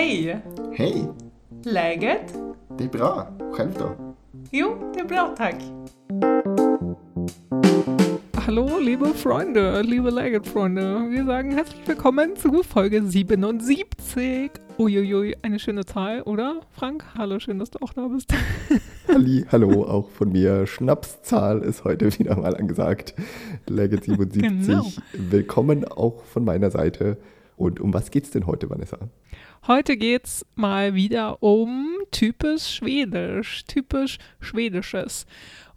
Hej! Hej! Läget? Det är bra. Själv då? Jo, det är bra tack. Hallo, liebe Freunde, liebe Legend-Freunde. Wir sagen herzlich willkommen zu Folge 77. Uiuiui, eine schöne Zahl, oder? Frank, hallo, schön, dass du auch da bist. Halli, hallo, auch von mir. Schnapszahl ist heute wieder mal angesagt. Legend 77. Genau. Willkommen auch von meiner Seite. Und um was geht's denn heute, Vanessa? Heute geht's mal wieder um typisch Schwedisch, typisch Schwedisches.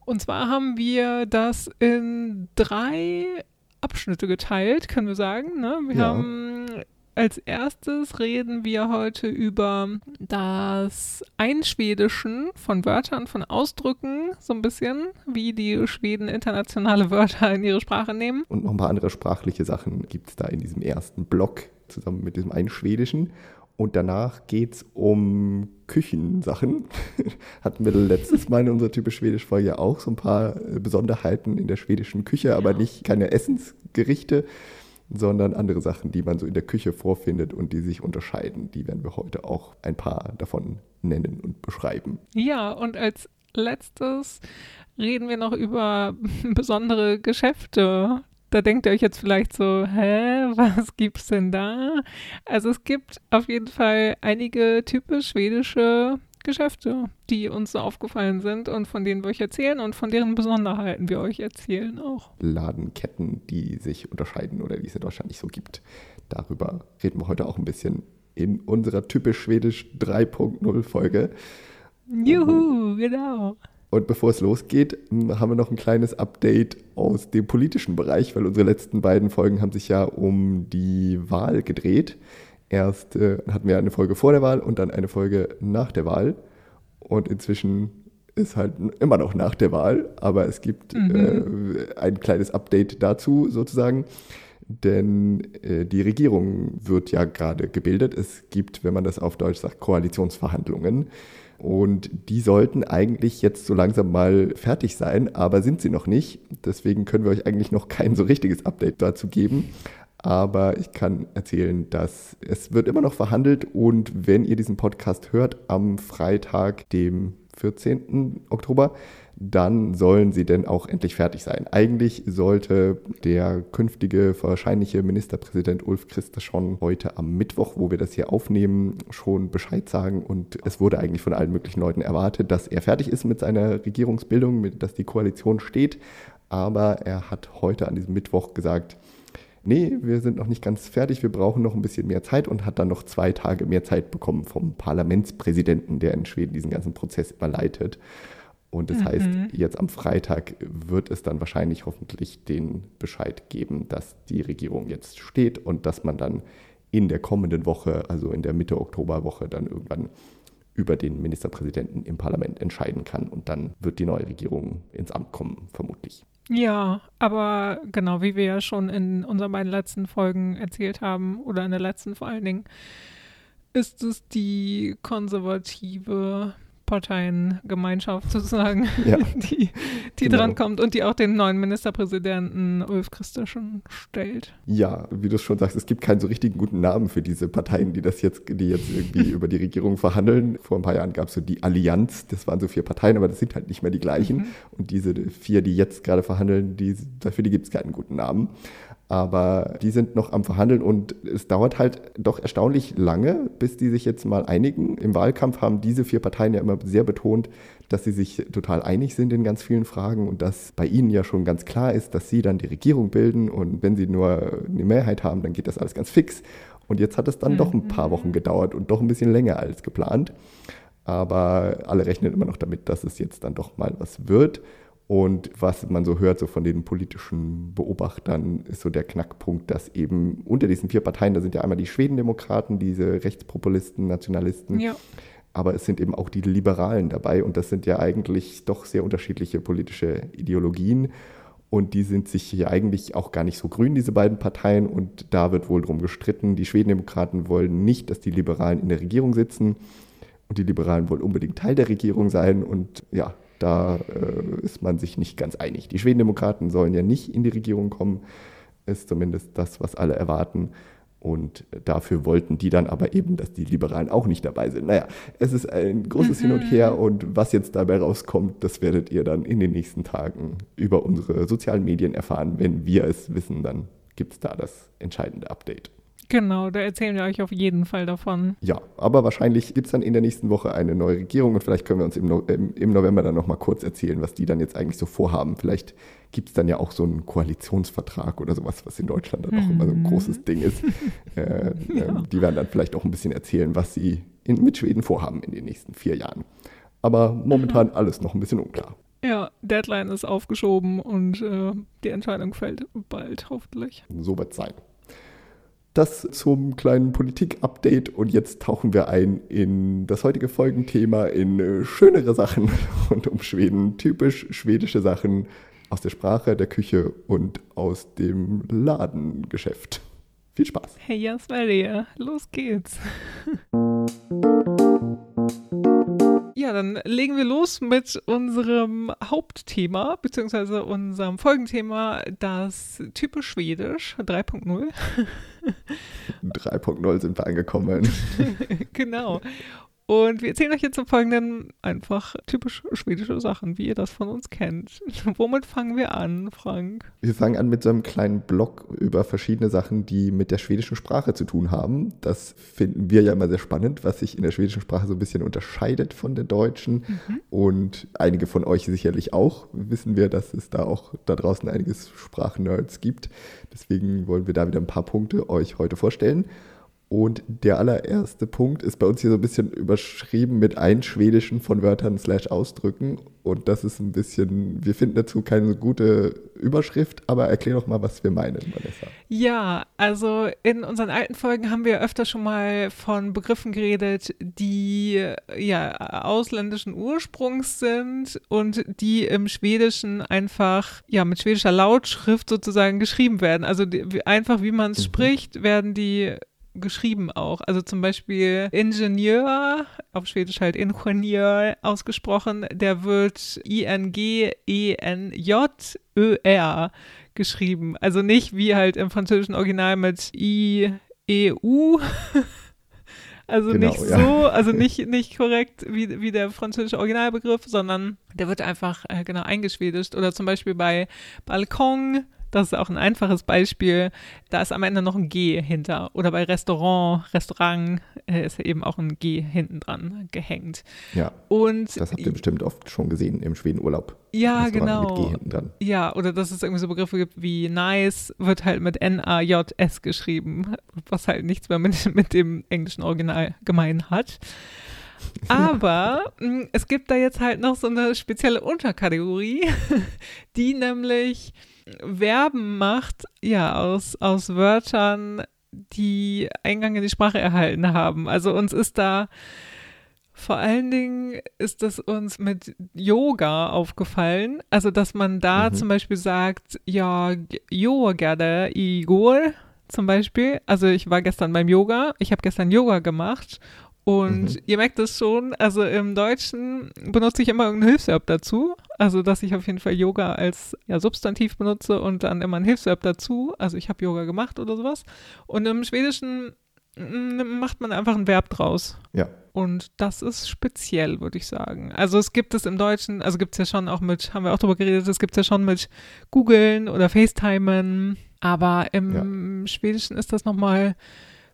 Und zwar haben wir das in drei Abschnitte geteilt, können wir sagen. Ne? Wir Ja. haben als erstes reden wir heute über das Einschwedischen von Wörtern, von Ausdrücken, so ein bisschen, wie die Schweden internationale Wörter in ihre Sprache nehmen. Und noch ein paar andere sprachliche Sachen gibt's da in diesem ersten Block zusammen mit diesem einen Schwedischen. Und danach geht's um Küchensachen. Hatten wir letztes Mal in unserer typisch schwedisch Folge auch so ein paar äh, Besonderheiten in der schwedischen Küche, aber nicht keine Essensgerichte, sondern andere Sachen, die man so in der Küche vorfindet und die sich unterscheiden. Die werden wir heute auch ein paar davon nennen und beschreiben. Ja, und als letztes reden wir noch über besondere Geschäfte. Da denkt ihr euch jetzt vielleicht so, hä, was gibt's denn da? Also es gibt auf jeden Fall einige typisch schwedische Geschäfte, die uns so aufgefallen sind und von denen wir euch erzählen und von deren Besonderheiten wir euch erzählen auch. Ladenketten, die sich unterscheiden oder die es in Deutschland nicht so gibt. Darüber reden wir heute auch ein bisschen in unserer typisch schwedisch 3.0 Folge. Juhu, genau. Und bevor es losgeht, haben wir noch ein kleines Update aus dem politischen Bereich, weil unsere letzten beiden Folgen haben sich ja um die Wahl gedreht. Erst äh, hatten wir eine Folge vor der Wahl und dann eine Folge nach der Wahl. Und inzwischen ist halt immer noch nach der Wahl, aber es gibt äh, ein kleines Update dazu sozusagen. Denn äh, die Regierung wird ja gerade gebildet. Es gibt, wenn man das auf Deutsch sagt, Koalitionsverhandlungen. Und die sollten eigentlich jetzt so langsam mal fertig sein, aber sind sie noch nicht. Deswegen können wir euch eigentlich noch kein so richtiges Update dazu geben. Aber ich kann erzählen, dass es wird immer noch verhandelt und wenn ihr diesen Podcast hört am Freitag, dem 14. Oktober, dann sollen sie denn auch endlich fertig sein. Eigentlich sollte der künftige wahrscheinliche Ministerpräsident Ulf Kristersson heute am Mittwoch, wo wir das hier aufnehmen, schon Bescheid sagen. Und es wurde eigentlich von allen möglichen Leuten erwartet, dass er fertig ist mit seiner Regierungsbildung, dass die Koalition steht. Aber er hat heute an diesem Mittwoch gesagt, nee, wir sind noch nicht ganz fertig, wir brauchen noch ein bisschen mehr Zeit und hat dann noch zwei Tage mehr Zeit bekommen vom Parlamentspräsidenten, der in Schweden diesen ganzen Prozess immer leitet. Und das heißt, jetzt am Freitag wird es dann wahrscheinlich hoffentlich den Bescheid geben, dass die Regierung jetzt steht und dass man dann in der kommenden Woche, also in der Mitte Oktoberwoche, dann irgendwann über den Ministerpräsidenten im Parlament entscheiden kann. Und dann wird die neue Regierung ins Amt kommen, vermutlich. Ja, aber genau, wie wir ja schon in unseren beiden letzten Folgen erzählt haben, oder in der letzten vor allen Dingen, ist es die konservative Parteiengemeinschaft sozusagen, Ja. die, die Genau. drankommt und die auch den neuen Ministerpräsidenten Ulf Christensen stellt. Ja, wie du es schon sagst, es gibt keinen so richtigen guten Namen für diese Parteien, die das jetzt, die jetzt irgendwie über die Regierung verhandeln. Vor ein paar Jahren gab es so die Allianz, das waren so vier Parteien, aber das sind halt nicht mehr die gleichen. Und diese vier, die jetzt gerade verhandeln, die, dafür die gibt es keinen guten Namen. Aber die sind noch am Verhandeln und es dauert halt doch erstaunlich lange, bis die sich jetzt mal einigen. Im Wahlkampf haben diese vier Parteien ja immer sehr betont, dass sie sich total einig sind in ganz vielen Fragen und dass bei ihnen ja schon ganz klar ist, dass sie dann die Regierung bilden und wenn sie nur eine Mehrheit haben, dann geht das alles ganz fix. Und jetzt hat es dann doch ein paar Wochen gedauert und doch ein bisschen länger als geplant. Aber alle rechnen immer noch damit, dass es jetzt dann doch mal was wird. Und was man so hört, so von den politischen Beobachtern, ist so der Knackpunkt, dass eben unter diesen vier Parteien, da sind ja einmal die Schwedendemokraten, diese Rechtspopulisten, Nationalisten, Ja. aber es sind eben auch die Liberalen dabei und das sind ja eigentlich doch sehr unterschiedliche politische Ideologien. Und die sind sich hier eigentlich auch gar nicht so grün, diese beiden Parteien. Und da wird wohl drum gestritten. Die Schwedendemokraten wollen nicht, dass die Liberalen in der Regierung sitzen. Und die Liberalen wollen unbedingt Teil der Regierung sein. Und ja, da äh, ist man sich nicht ganz einig. Die Schwedendemokraten sollen ja nicht in die Regierung kommen, ist zumindest das, was alle erwarten. Und dafür wollten die dann aber eben, dass die Liberalen auch nicht dabei sind. Naja, es ist ein großes Hin und Her und was jetzt dabei rauskommt, das werdet ihr dann in den nächsten Tagen über unsere sozialen Medien erfahren. Wenn wir es wissen, dann gibt es da das entscheidende Update. Genau, da erzählen wir euch auf jeden Fall davon. Ja, aber wahrscheinlich gibt es dann in der nächsten Woche eine neue Regierung und vielleicht können wir uns im, no im November dann nochmal kurz erzählen, was die dann jetzt eigentlich so vorhaben. Vielleicht gibt es dann ja auch so einen Koalitionsvertrag oder sowas, was in Deutschland dann auch immer so ein mhm. großes Ding ist. äh, ja. äh, die werden dann vielleicht auch ein bisschen erzählen, was sie in, mit Schweden vorhaben in den nächsten vier Jahren. Aber momentan mhm. alles noch ein bisschen unklar. Ja, Deadline ist aufgeschoben und äh, die Entscheidung fällt bald, hoffentlich. So wird es sein. Das zum kleinen Politik-Update und jetzt tauchen wir ein in das heutige Folgenthema, in äh, schönere Sachen rund um Schweden, typisch schwedische Sachen aus der Sprache, der Küche und aus dem Ladengeschäft. Viel Spaß. Hey, ja, Sverige, los geht's. Ja, dann legen wir los mit unserem Hauptthema, beziehungsweise unserem Folgenthema, das typisch Schwedisch 3.0. 3.0 sind wir angekommen. genau. Und wir erzählen euch jetzt im Folgenden einfach typisch schwedische Sachen, wie ihr das von uns kennt. Womit fangen wir an, Frank? Wir fangen an mit so einem kleinen Blog über verschiedene Sachen, die mit der schwedischen Sprache zu tun haben. Das finden wir ja immer sehr spannend, was sich in der schwedischen Sprache so ein bisschen unterscheidet von der deutschen. Mhm. Und einige von euch sicherlich auch. Wissen wir, dass es da auch da draußen einiges Sprachnerds gibt. Deswegen wollen wir da wieder ein paar Punkte euch heute vorstellen. Und der allererste Punkt ist bei uns hier so ein bisschen überschrieben mit einschwedischen von Wörtern slash Ausdrücken. Und das ist ein bisschen, wir finden dazu keine gute Überschrift, aber erklär doch mal, was wir meinen, Vanessa. Ja, also in unseren alten Folgen haben wir öfter schon mal von Begriffen geredet, die ja ausländischen Ursprungs sind und die im Schwedischen einfach ja mit schwedischer Lautschrift sozusagen geschrieben werden. Also die, einfach wie man es mhm. spricht, werden die geschrieben auch. Also zum Beispiel Ingenieur, auf Schwedisch halt Ingenieur ausgesprochen, der wird I-N-G-E-N-J-Ö-R geschrieben. Also nicht wie halt im französischen Original mit I-E-U. Also genau, nicht ja. so, also nicht, nicht korrekt wie, wie der französische Originalbegriff, sondern der wird einfach äh, genau eingeschwedischt. Oder zum Beispiel bei Balkon das ist auch ein einfaches Beispiel. Da ist am Ende noch ein G hinter. Oder bei Restaurant, Restaurant äh, ist eben auch ein G hinten dran gehängt. Ja. Und das habt ihr bestimmt oft schon gesehen im Schwedenurlaub. Ja, genau. Mit G hinten dran. Ja, oder dass es irgendwie so Begriffe gibt wie nice, wird halt mit N-A-J-S geschrieben, was halt nichts mehr mit, mit dem englischen Original gemein hat. Aber mm, es gibt da jetzt halt noch so eine spezielle Unterkategorie, die nämlich Verben macht, ja, aus, aus Wörtern, die Eingang in die Sprache erhalten haben. Also uns ist da vor allen Dingen ist es uns mit Yoga aufgefallen. Also, dass man da mhm. zum Beispiel sagt, ja, Yoga Igor zum Beispiel. Also, ich war gestern beim Yoga. Ich habe gestern Yoga gemacht und mhm. ihr merkt es schon, also im Deutschen benutze ich immer irgendein Hilfsverb dazu. Also, dass ich auf jeden Fall Yoga als ja, Substantiv benutze und dann immer ein Hilfsverb dazu. Also, ich habe Yoga gemacht oder sowas. Und im Schwedischen mm, macht man einfach ein Verb draus. Ja. Und das ist speziell, würde ich sagen. Also, es gibt es im Deutschen, also gibt es ja schon auch mit, haben wir auch drüber geredet, es gibt es ja schon mit Googlen oder FaceTimen. Aber im ja. Schwedischen ist das nochmal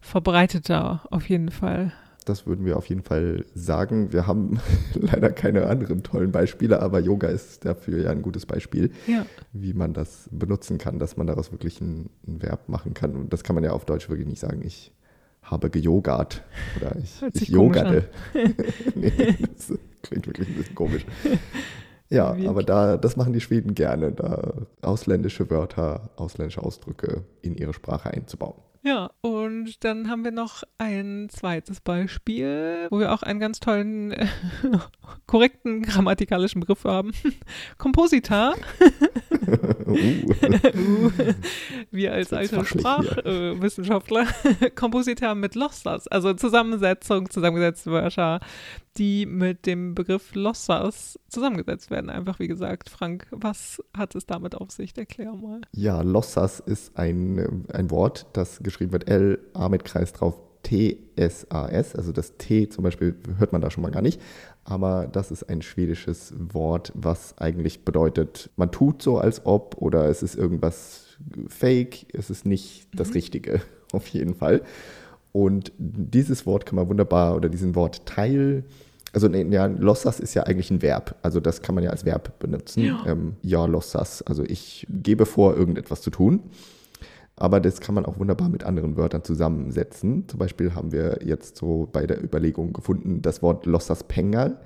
verbreiteter, auf jeden Fall. Das würden wir auf jeden Fall sagen. Wir haben leider keine anderen tollen Beispiele, aber Yoga ist dafür ja ein gutes Beispiel, ja. wie man das benutzen kann, dass man daraus wirklich ein, ein, Verb machen kann. Und das kann man ja auf Deutsch wirklich nicht sagen. Ich habe gejogert oder ich, ich yogerte. nee, das klingt wirklich ein bisschen komisch. Ja, aber da, das machen die Schweden gerne, da ausländische Wörter, ausländische Ausdrücke in ihre Sprache einzubauen. Ja, und dann haben wir noch ein zweites Beispiel, wo wir auch einen ganz tollen, äh, korrekten grammatikalischen Begriff haben. Kompositor. uh. Wir als Das ist alte fachlich hier. Sprachwissenschaftler, Kompositor mit Lossas, also Zusammensetzung, zusammengesetzte Wörter, die mit dem Begriff Lossas zusammengesetzt werden. Einfach wie gesagt, Frank, was hat es damit auf sich? Erklär mal. Ja, Lossas ist ein, ein Wort, das geschrieben wird L-A mit Kreis drauf, T-S-A-S. Also das T zum Beispiel hört man da schon mal gar nicht. Aber das ist ein schwedisches Wort, was eigentlich bedeutet, man tut so, als ob oder es ist irgendwas fake, es ist nicht das Richtige, auf jeden Fall. Und dieses Wort kann man wunderbar oder diesen Wortteil, also nee, ja, lossas ist ja eigentlich ein Verb, also das kann man ja als Verb benutzen. Ja. Ähm, ja, lossas, also ich gebe vor, irgendetwas zu tun. Aber das kann man auch wunderbar mit anderen Wörtern zusammensetzen. Zum Beispiel haben wir jetzt so bei der Überlegung gefunden, das Wort lossas pengar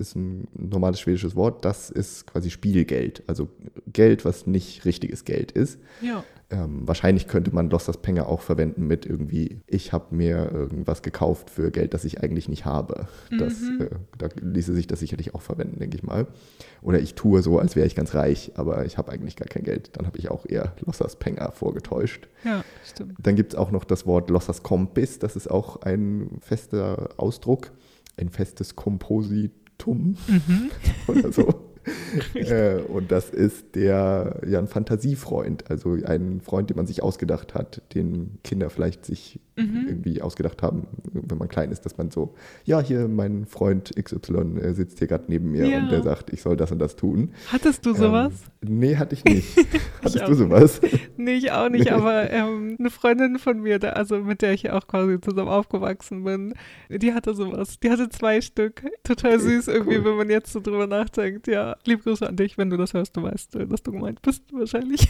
ist ein normales schwedisches Wort. Das ist quasi Spielgeld, also Geld, was nicht richtiges Geld ist. Ja. Ähm, wahrscheinlich könnte man Lossas Pengar auch verwenden mit irgendwie, ich habe mir irgendwas gekauft für Geld, das ich eigentlich nicht habe. Das, äh, da ließe sich das sicherlich auch verwenden, denke ich mal. Oder ich tue so, als wäre ich ganz reich, aber ich habe eigentlich gar kein Geld. Dann habe ich auch eher Lossas Pengar vorgetäuscht. Ja, stimmt. Dann gibt es auch noch das Wort Lossas Kompis, das ist auch ein fester Ausdruck, ein festes Kompositum oder so. äh, und das ist der, ja, ein Fantasiefreund, also ein Freund, den man sich ausgedacht hat, den Kinder vielleicht sich irgendwie ausgedacht haben, wenn man klein ist, dass man so, ja, hier mein Freund XY äh, sitzt hier gerade neben mir Ja. und der sagt, ich soll das und das tun. Hattest du sowas? Ähm, nee, hatte ich nicht. Hattest auch du sowas? Nee, ich auch nicht, aber ähm, eine Freundin von mir, da, also mit der ich auch quasi zusammen aufgewachsen bin, die hatte sowas. Die hatte zwei Stück. Total süß irgendwie, cool. wenn man jetzt so drüber nachdenkt. Ja, liebe Grüße an dich, wenn du das hörst, du weißt, äh, dass du gemeint bist, wahrscheinlich.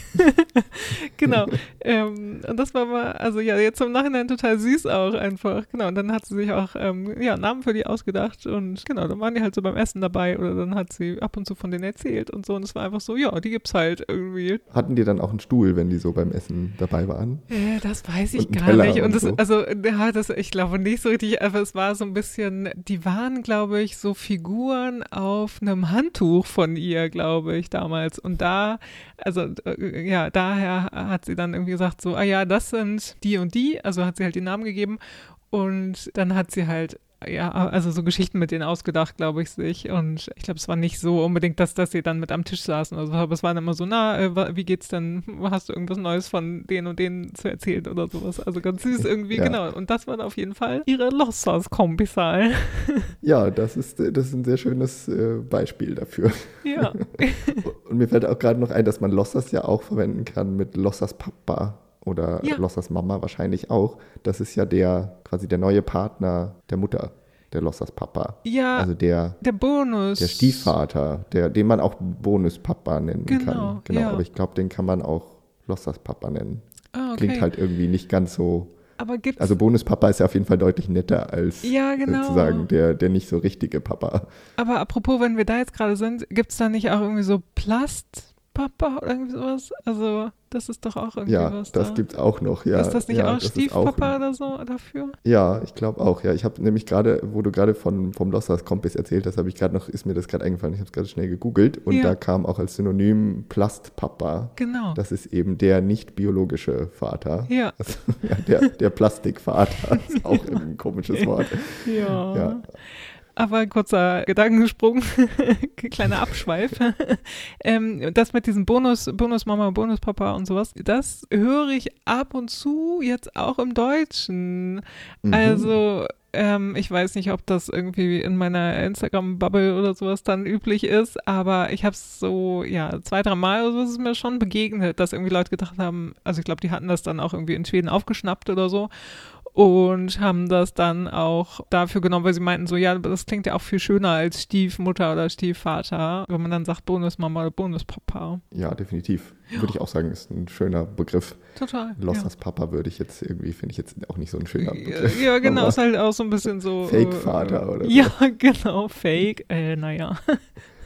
genau. ähm, und das war mal, also ja, jetzt im Nachhinein total süß auch einfach. Genau, und dann hat sie sich auch ähm, ja, Namen für die ausgedacht und genau, dann waren die halt so beim Essen dabei oder dann hat sie ab und zu von denen erzählt und so und es war einfach so, ja, die gibt's halt irgendwie. Hatten die dann auch einen Stuhl, wenn die so beim Essen dabei waren? Äh, das weiß ich gar Teller nicht. Und und das, so. also, ja, das, ich glaube nicht so richtig, aber es war so ein bisschen, die waren, glaube ich, so Figuren auf einem Handtuch von ihr, glaube ich, damals. Und da, also, äh, ja, daher hat sie dann irgendwie gesagt, so, ah ja, das sind die und die, also hat sie halt die Namen gegeben. Und dann hat sie halt ja, also so Geschichten mit denen ausgedacht, glaube ich, sich. Und ich glaube, es war nicht so unbedingt, dass, dass sie dann mit am Tisch saßen oder so, aber es war dann immer so, na, äh, wie geht's denn? Hast du irgendwas Neues von denen und denen zu erzählen oder sowas? Also ganz süß irgendwie, Ja. genau. Und das waren auf jeden Fall ihre Lossas-Kompisal. Ja, das ist, das ist ein sehr schönes äh, Beispiel dafür. ja. Und mir fällt auch gerade noch ein, dass man Lossas ja auch verwenden kann mit Lossas Papa oder Ja. Lossas Mama wahrscheinlich auch. Das ist ja der quasi der neue Partner der Mutter, der Lossas Papa. Ja, Also der, der Bonus. der Stiefvater, der, den man auch Bonuspapa nennen Genau, kann. Genau, ja. aber ich glaube, den kann man auch Lossas Papa nennen. Ah, okay. Klingt halt irgendwie nicht ganz so. aber gibt's Also Bonuspapa ist ja auf jeden Fall deutlich netter als Ja, genau. sozusagen der, der nicht so richtige Papa. Aber apropos, wenn wir da jetzt gerade sind, gibt es da nicht auch irgendwie so Plastpapa oder irgendwie sowas? Also, das ist doch auch irgendwie Ja, was das da. gibt's auch noch. Ja, ist das nicht ja, auch das Stiefpapa auch- oder so dafür? Ja, ich glaube auch. Ja, ich habe nämlich gerade, wo du gerade von vom Lossas Kompis erzählt hast, habe ich gerade noch, ist mir das gerade eingefallen. Ich habe es gerade schnell gegoogelt und Ja. da kam auch als Synonym Plastpapa. Genau. Das ist eben der nicht biologische Vater. ja. Also, ja, der, der Plastikvater ist auch ein komisches Wort. ja. Aber ein kurzer Gedankensprung, kleiner Abschweif. ähm, das mit diesem Bonus, Bonusmama, Bonuspapa und sowas, das höre ich ab und zu jetzt auch im Deutschen. Mhm. Also, ähm, ich weiß nicht, ob das irgendwie in meiner Instagram-Bubble oder sowas dann üblich ist, aber ich habe es so, ja, zwei, drei Mal oder so ist es mir schon begegnet, dass irgendwie Leute gedacht haben, also ich glaube, die hatten das dann auch irgendwie in Schweden aufgeschnappt oder so und haben das dann auch dafür genommen, weil sie meinten so, ja, das klingt ja auch viel schöner als Stiefmutter oder Stiefvater, wenn man dann sagt Bonusmama oder Bonuspapa. Ja, definitiv. Würde ich auch sagen, ist ein schöner Begriff. Total. Lossas Papa würde ich jetzt irgendwie, finde ich jetzt auch nicht so ein schöner ja. Begriff. ja, genau, Aber ist halt auch so ein bisschen so. Fake-Vater äh, oder so. Ja, genau, Fake. Äh, naja,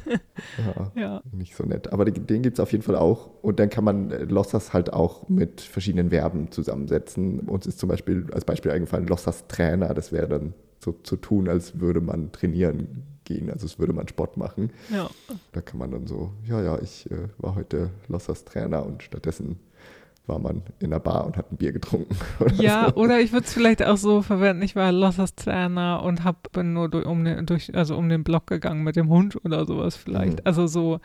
Ja. ja. Nicht so nett. Aber den, gibt es auf jeden Fall auch. Und dann kann man äh, Lossas halt auch mit verschiedenen Verben zusammensetzen. Uns ist zum Beispiel als Beispiel eingefallen Lossas Trainer. Das wäre dann so zu tun, als würde man trainieren gehen, also es würde man Sport machen. Ja. Da kann man dann so, ja, ja, ich äh, war heute Lossers Trainer und stattdessen war man in der Bar und hat ein Bier getrunken. Oder Ja, so. oder ich würde es vielleicht auch so verwenden, ich war Lossers Trainer und hab, bin nur durch, um, den, durch, also um den Block gegangen mit dem Hund oder sowas vielleicht. Mhm. Also so,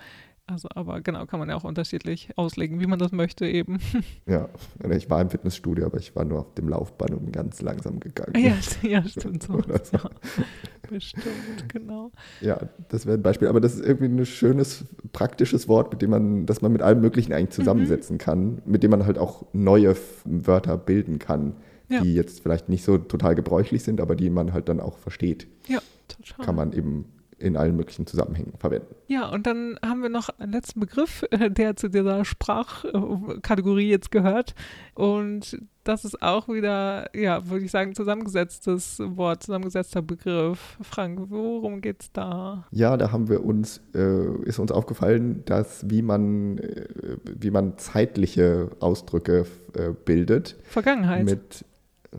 also aber genau, kann man ja auch unterschiedlich auslegen, wie man das möchte eben. Ja, ich war im Fitnessstudio, aber ich war nur auf dem Laufband und ganz langsam gegangen. ja, ja, stimmt so. So. Ja, bestimmt, genau. Ja, das wäre ein Beispiel. Aber das ist irgendwie ein schönes, praktisches Wort, mit dem man, das man mit allem Möglichen eigentlich Mhm. zusammensetzen kann, mit dem man halt auch neue Wörter bilden kann, Ja. die jetzt vielleicht nicht so total gebräuchlich sind, aber die man halt dann auch versteht. Ja, total. Kann man eben in allen möglichen Zusammenhängen verwenden. Ja, und dann haben wir noch einen letzten Begriff, äh, der zu dieser Sprachkategorie jetzt gehört. Und das ist auch wieder, ja, würde ich sagen, zusammengesetztes Wort, zusammengesetzter Begriff. Frank, worum geht's da? Ja, da haben wir uns, äh, ist uns aufgefallen, dass wie man, äh, wie man zeitliche Ausdrücke äh, bildet Vergangenheit. mit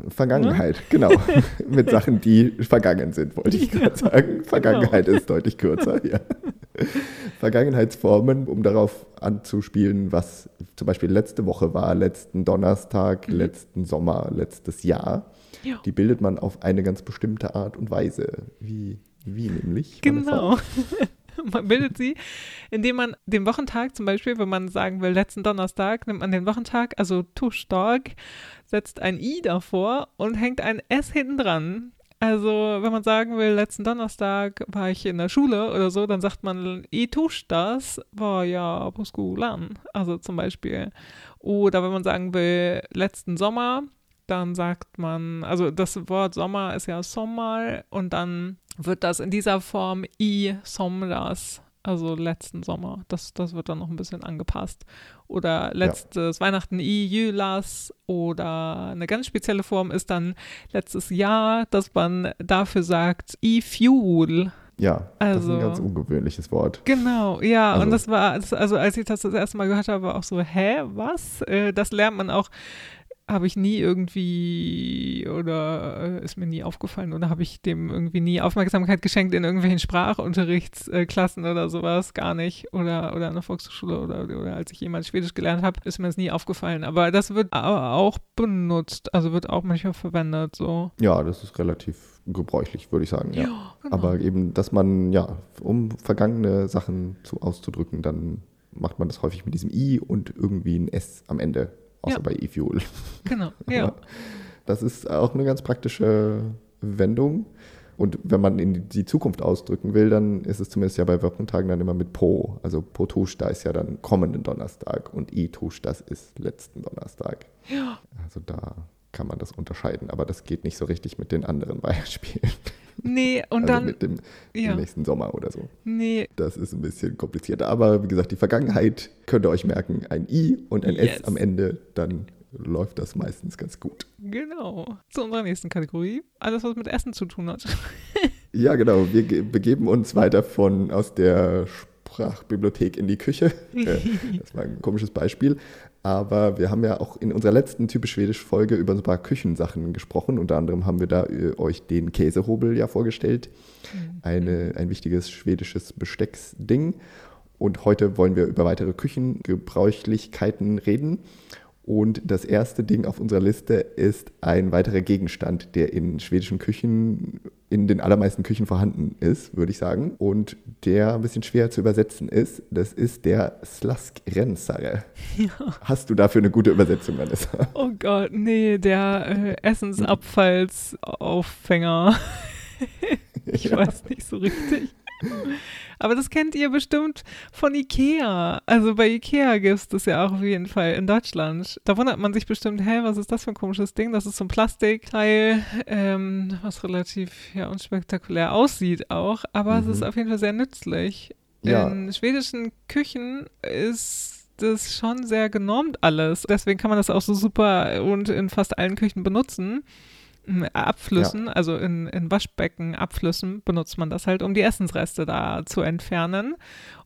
Vergangenheit, genau. mit Sachen, die vergangen sind, wollte ich gerade sagen. Vergangenheit ist deutlich kürzer, ja. Vergangenheitsformen, um darauf anzuspielen, was zum Beispiel letzte Woche war, letzten Donnerstag, Mhm. letzten Sommer, letztes Jahr. Ja. Die bildet man auf eine ganz bestimmte Art und Weise. Wie, wie nämlich? Genau. Man bildet sie, indem man den Wochentag zum Beispiel, wenn man sagen will, letzten Donnerstag, nimmt man den Wochentag, also Tuschtag, setzt ein I davor und hängt ein S hinten dran. Also, wenn man sagen will, letzten Donnerstag war ich in der Schule oder so, dann sagt man, i tusch das, war ja på skolan. Also zum Beispiel. Oder wenn man sagen will, letzten Sommer, dann sagt man, also das Wort Sommer ist ja Sommer und dann wird das in dieser Form i somras, also letzten Sommer. Das, das wird dann noch ein bisschen angepasst. Oder letztes Weihnachten i julas oder eine ganz spezielle Form ist dann letztes Jahr, dass man dafür sagt i fjol. Ja, das ist ein Also- ganz ungewöhnliches Wort. Genau, ja, Also- und das war, also als ich das das erste Mal gehört habe, war auch so, hä, was? Das lernt man auch, habe ich nie irgendwie oder äh, ist mir nie aufgefallen oder habe ich dem irgendwie nie Aufmerksamkeit geschenkt in irgendwelchen Sprachunterrichtsklassen oder sowas, gar nicht. Oder, oder in der Volkshochschule oder, oder als ich jemals Schwedisch gelernt habe, ist mir das nie aufgefallen. Aber das wird aber auch benutzt, also wird auch manchmal verwendet, so. Ja, das ist relativ gebräuchlich, würde ich sagen. Ja. genau. Aber eben, dass man, ja, um vergangene Sachen zu auszudrücken, dann macht man das häufig mit diesem I und irgendwie ein S am Ende, außer Ja. bei E-Fuel. genau, ja. Das ist auch eine ganz praktische Wendung. Und wenn man in die Zukunft ausdrücken will, dann ist es zumindest ja bei Wochentagen dann immer mit Po. Also Po tusch, da ist ja dann kommenden Donnerstag und I tusch, das ist letzten Donnerstag. Ja. Also da kann man das unterscheiden, aber das geht nicht so richtig mit den anderen Beispielen. Nee, und also dann, mit dem ja, nächsten Sommer oder so. nee, Das ist ein bisschen komplizierter. Aber wie gesagt, die Vergangenheit könnt ihr euch merken. Ein I und ein Yes. S am Ende, dann läuft das meistens ganz gut. Genau. Zu unserer nächsten Kategorie. Alles, was mit Essen zu tun hat. Ja, genau. Wir ge- begeben uns weiter von aus der Sprachbibliothek in die Küche. Äh, das war ein komisches Beispiel. Aber wir haben ja auch in unserer letzten typisch schwedisch Folge über ein paar Küchensachen gesprochen. Unter anderem haben wir da äh, euch den Käsehobel ja vorgestellt. Eine, ein wichtiges schwedisches Bestecksding. Und heute wollen wir über weitere Küchengebräuchlichkeiten reden. Und das erste Ding auf unserer Liste ist ein weiterer Gegenstand, der in schwedischen Küchen, in den allermeisten Küchen vorhanden ist, würde ich sagen. Und der ein bisschen schwer zu übersetzen ist. Das ist der Slaskrensare. Ja. Hast du dafür eine gute Übersetzung, Vanessa? Oh Gott, nee, der äh, Essensabfallsaufhänger. ich Ja. weiß nicht so richtig. Aber das kennt ihr bestimmt von Ikea. Also bei Ikea gibt es das ja auch auf jeden Fall in Deutschland. Da wundert man sich bestimmt, hä, was ist das für ein komisches Ding? Das ist so ein Plastikteil, ähm, was relativ ja, unspektakulär aussieht auch. Aber Mhm. es ist auf jeden Fall sehr nützlich. Ja. In schwedischen Küchen ist das schon sehr genormt alles. Deswegen kann man das auch so super und in fast allen Küchen benutzen. Mm, Abflüssen, also in, in Waschbecken, Abflüssen benutzt man das halt, um die Essensreste da zu entfernen.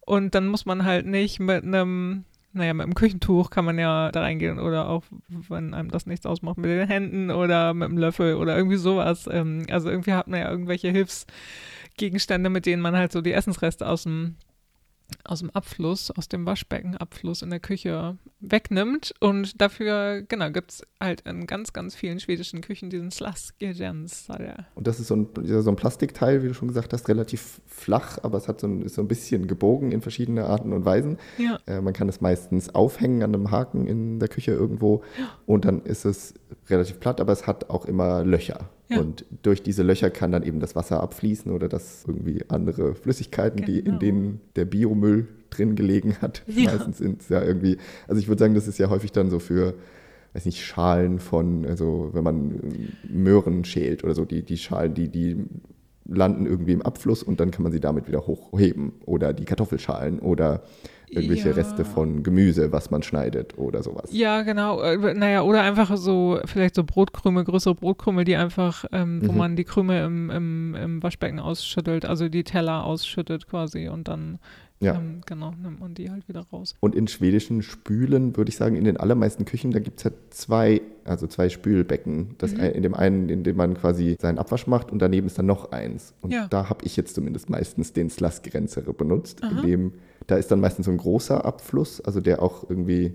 Und dann muss man halt nicht mit einem, naja, mit einem Küchentuch kann man ja da reingehen oder auch, wenn einem das nichts ausmacht, mit den Händen oder mit einem Löffel oder irgendwie sowas. Ähm, Also irgendwie hat man ja irgendwelche Gegenstände, mit denen man halt so die Essensreste aus dem aus dem Abfluss, aus dem Waschbeckenabfluss in der Küche wegnimmt. Und dafür, genau, gibt es halt in ganz, ganz vielen schwedischen Küchen diesen Slaskejens. Und das ist so ein, so ein Plastikteil, wie du schon gesagt hast, relativ flach, aber es hat so ein, ist so ein bisschen gebogen in verschiedene Arten und Weisen. Ja. Äh, man kann es meistens aufhängen an einem Haken in der Küche irgendwo und dann ist es relativ platt, aber es hat auch immer Löcher. Ja. Und durch diese Löcher kann dann eben das Wasser abfließen oder das irgendwie andere Flüssigkeiten, die in Genau. denen der Biomüll drin gelegen hat. Ja. Meistens sind es ja irgendwie, also ich würde sagen, das ist ja häufig dann so für, weiß nicht, Schalen von, also wenn man ähm, Möhren schält oder so, die, die Schalen, die, die landen irgendwie im Abfluss und dann kann man sie damit wieder hochheben. Oder die Kartoffelschalen oder irgendwelche Ja. Reste von Gemüse, was man schneidet oder sowas. Ja, genau. Äh, Naja, oder einfach so, vielleicht so Brotkrümel, größere Brotkrümel, die einfach, ähm, wo Mhm. man die Krümel im, im, im Waschbecken ausschüttelt, also die Teller ausschüttet quasi und dann, Ja. ähm, genau, nimmt man die halt wieder raus. Und in schwedischen Spülen würde ich sagen, in den allermeisten Küchen, da gibt es ja zwei, also zwei Spülbecken. Das Mhm. ein, in dem einen, in dem man quasi seinen Abwasch macht und daneben ist dann noch eins. Und Ja. da habe ich jetzt zumindest meistens den Slaskgrenzere benutzt. Aha. In dem, da ist dann meistens so ein großer Abfluss, also der auch irgendwie,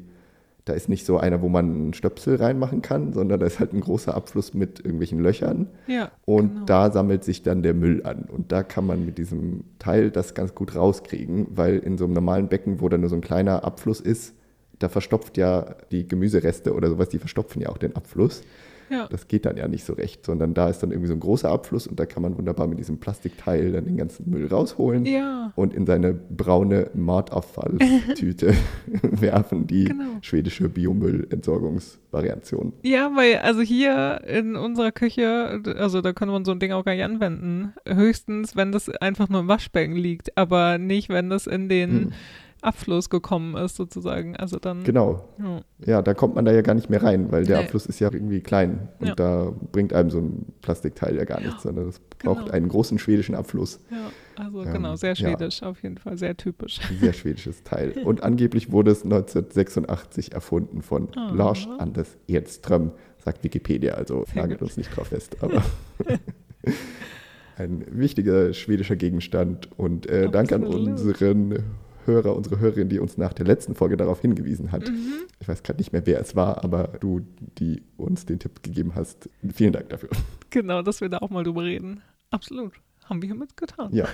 da ist nicht so einer, wo man einen Stöpsel reinmachen kann, sondern da ist halt ein großer Abfluss mit irgendwelchen Löchern. Ja. Und genau. da sammelt sich dann der Müll an. Und da kann man mit diesem Teil das ganz gut rauskriegen, weil in so einem normalen Becken, wo da nur so ein kleiner Abfluss ist, da verstopft ja die Gemüsereste oder sowas, die verstopfen ja auch den Abfluss. Ja. Das geht dann ja nicht so recht, sondern da ist dann irgendwie so ein großer Abfluss und da kann man wunderbar mit diesem Plastikteil dann den ganzen Müll rausholen Ja. und in seine braune Mordabfalltüte werfen, die Genau. schwedische Biomüllentsorgungsvariation. Ja, weil also hier in unserer Küche, also da kann man so ein Ding auch gar nicht anwenden. Höchstens, wenn das einfach nur im Waschbecken liegt, aber nicht, wenn das in den Hm. Abfluss gekommen ist, sozusagen. Also dann. Genau, Ja. Ja, da kommt man da ja gar nicht mehr rein, weil der Nee. Abfluss ist ja irgendwie klein und Ja. da bringt einem so ein Plastikteil ja gar nichts, sondern das braucht Genau. einen großen schwedischen Abfluss. Ja, also Ähm, genau, sehr schwedisch auf jeden Fall, sehr typisch. Sehr schwedisches Teil. Und angeblich wurde es 1986 erfunden von Ah. Lars Anders Edström, sagt Wikipedia, also Sehr nagelt gut. uns nicht drauf fest, aber ein wichtiger schwedischer Gegenstand und äh, Dank an unseren Hörer, unsere Hörerin, die uns nach der letzten Folge darauf hingewiesen hat. Mhm. Ich weiß gerade nicht mehr, wer es war, aber du, die uns den Tipp gegeben hast, vielen Dank dafür. Genau, dass wir da auch mal drüber reden. Absolut. Haben wir hiermit getan. Ja.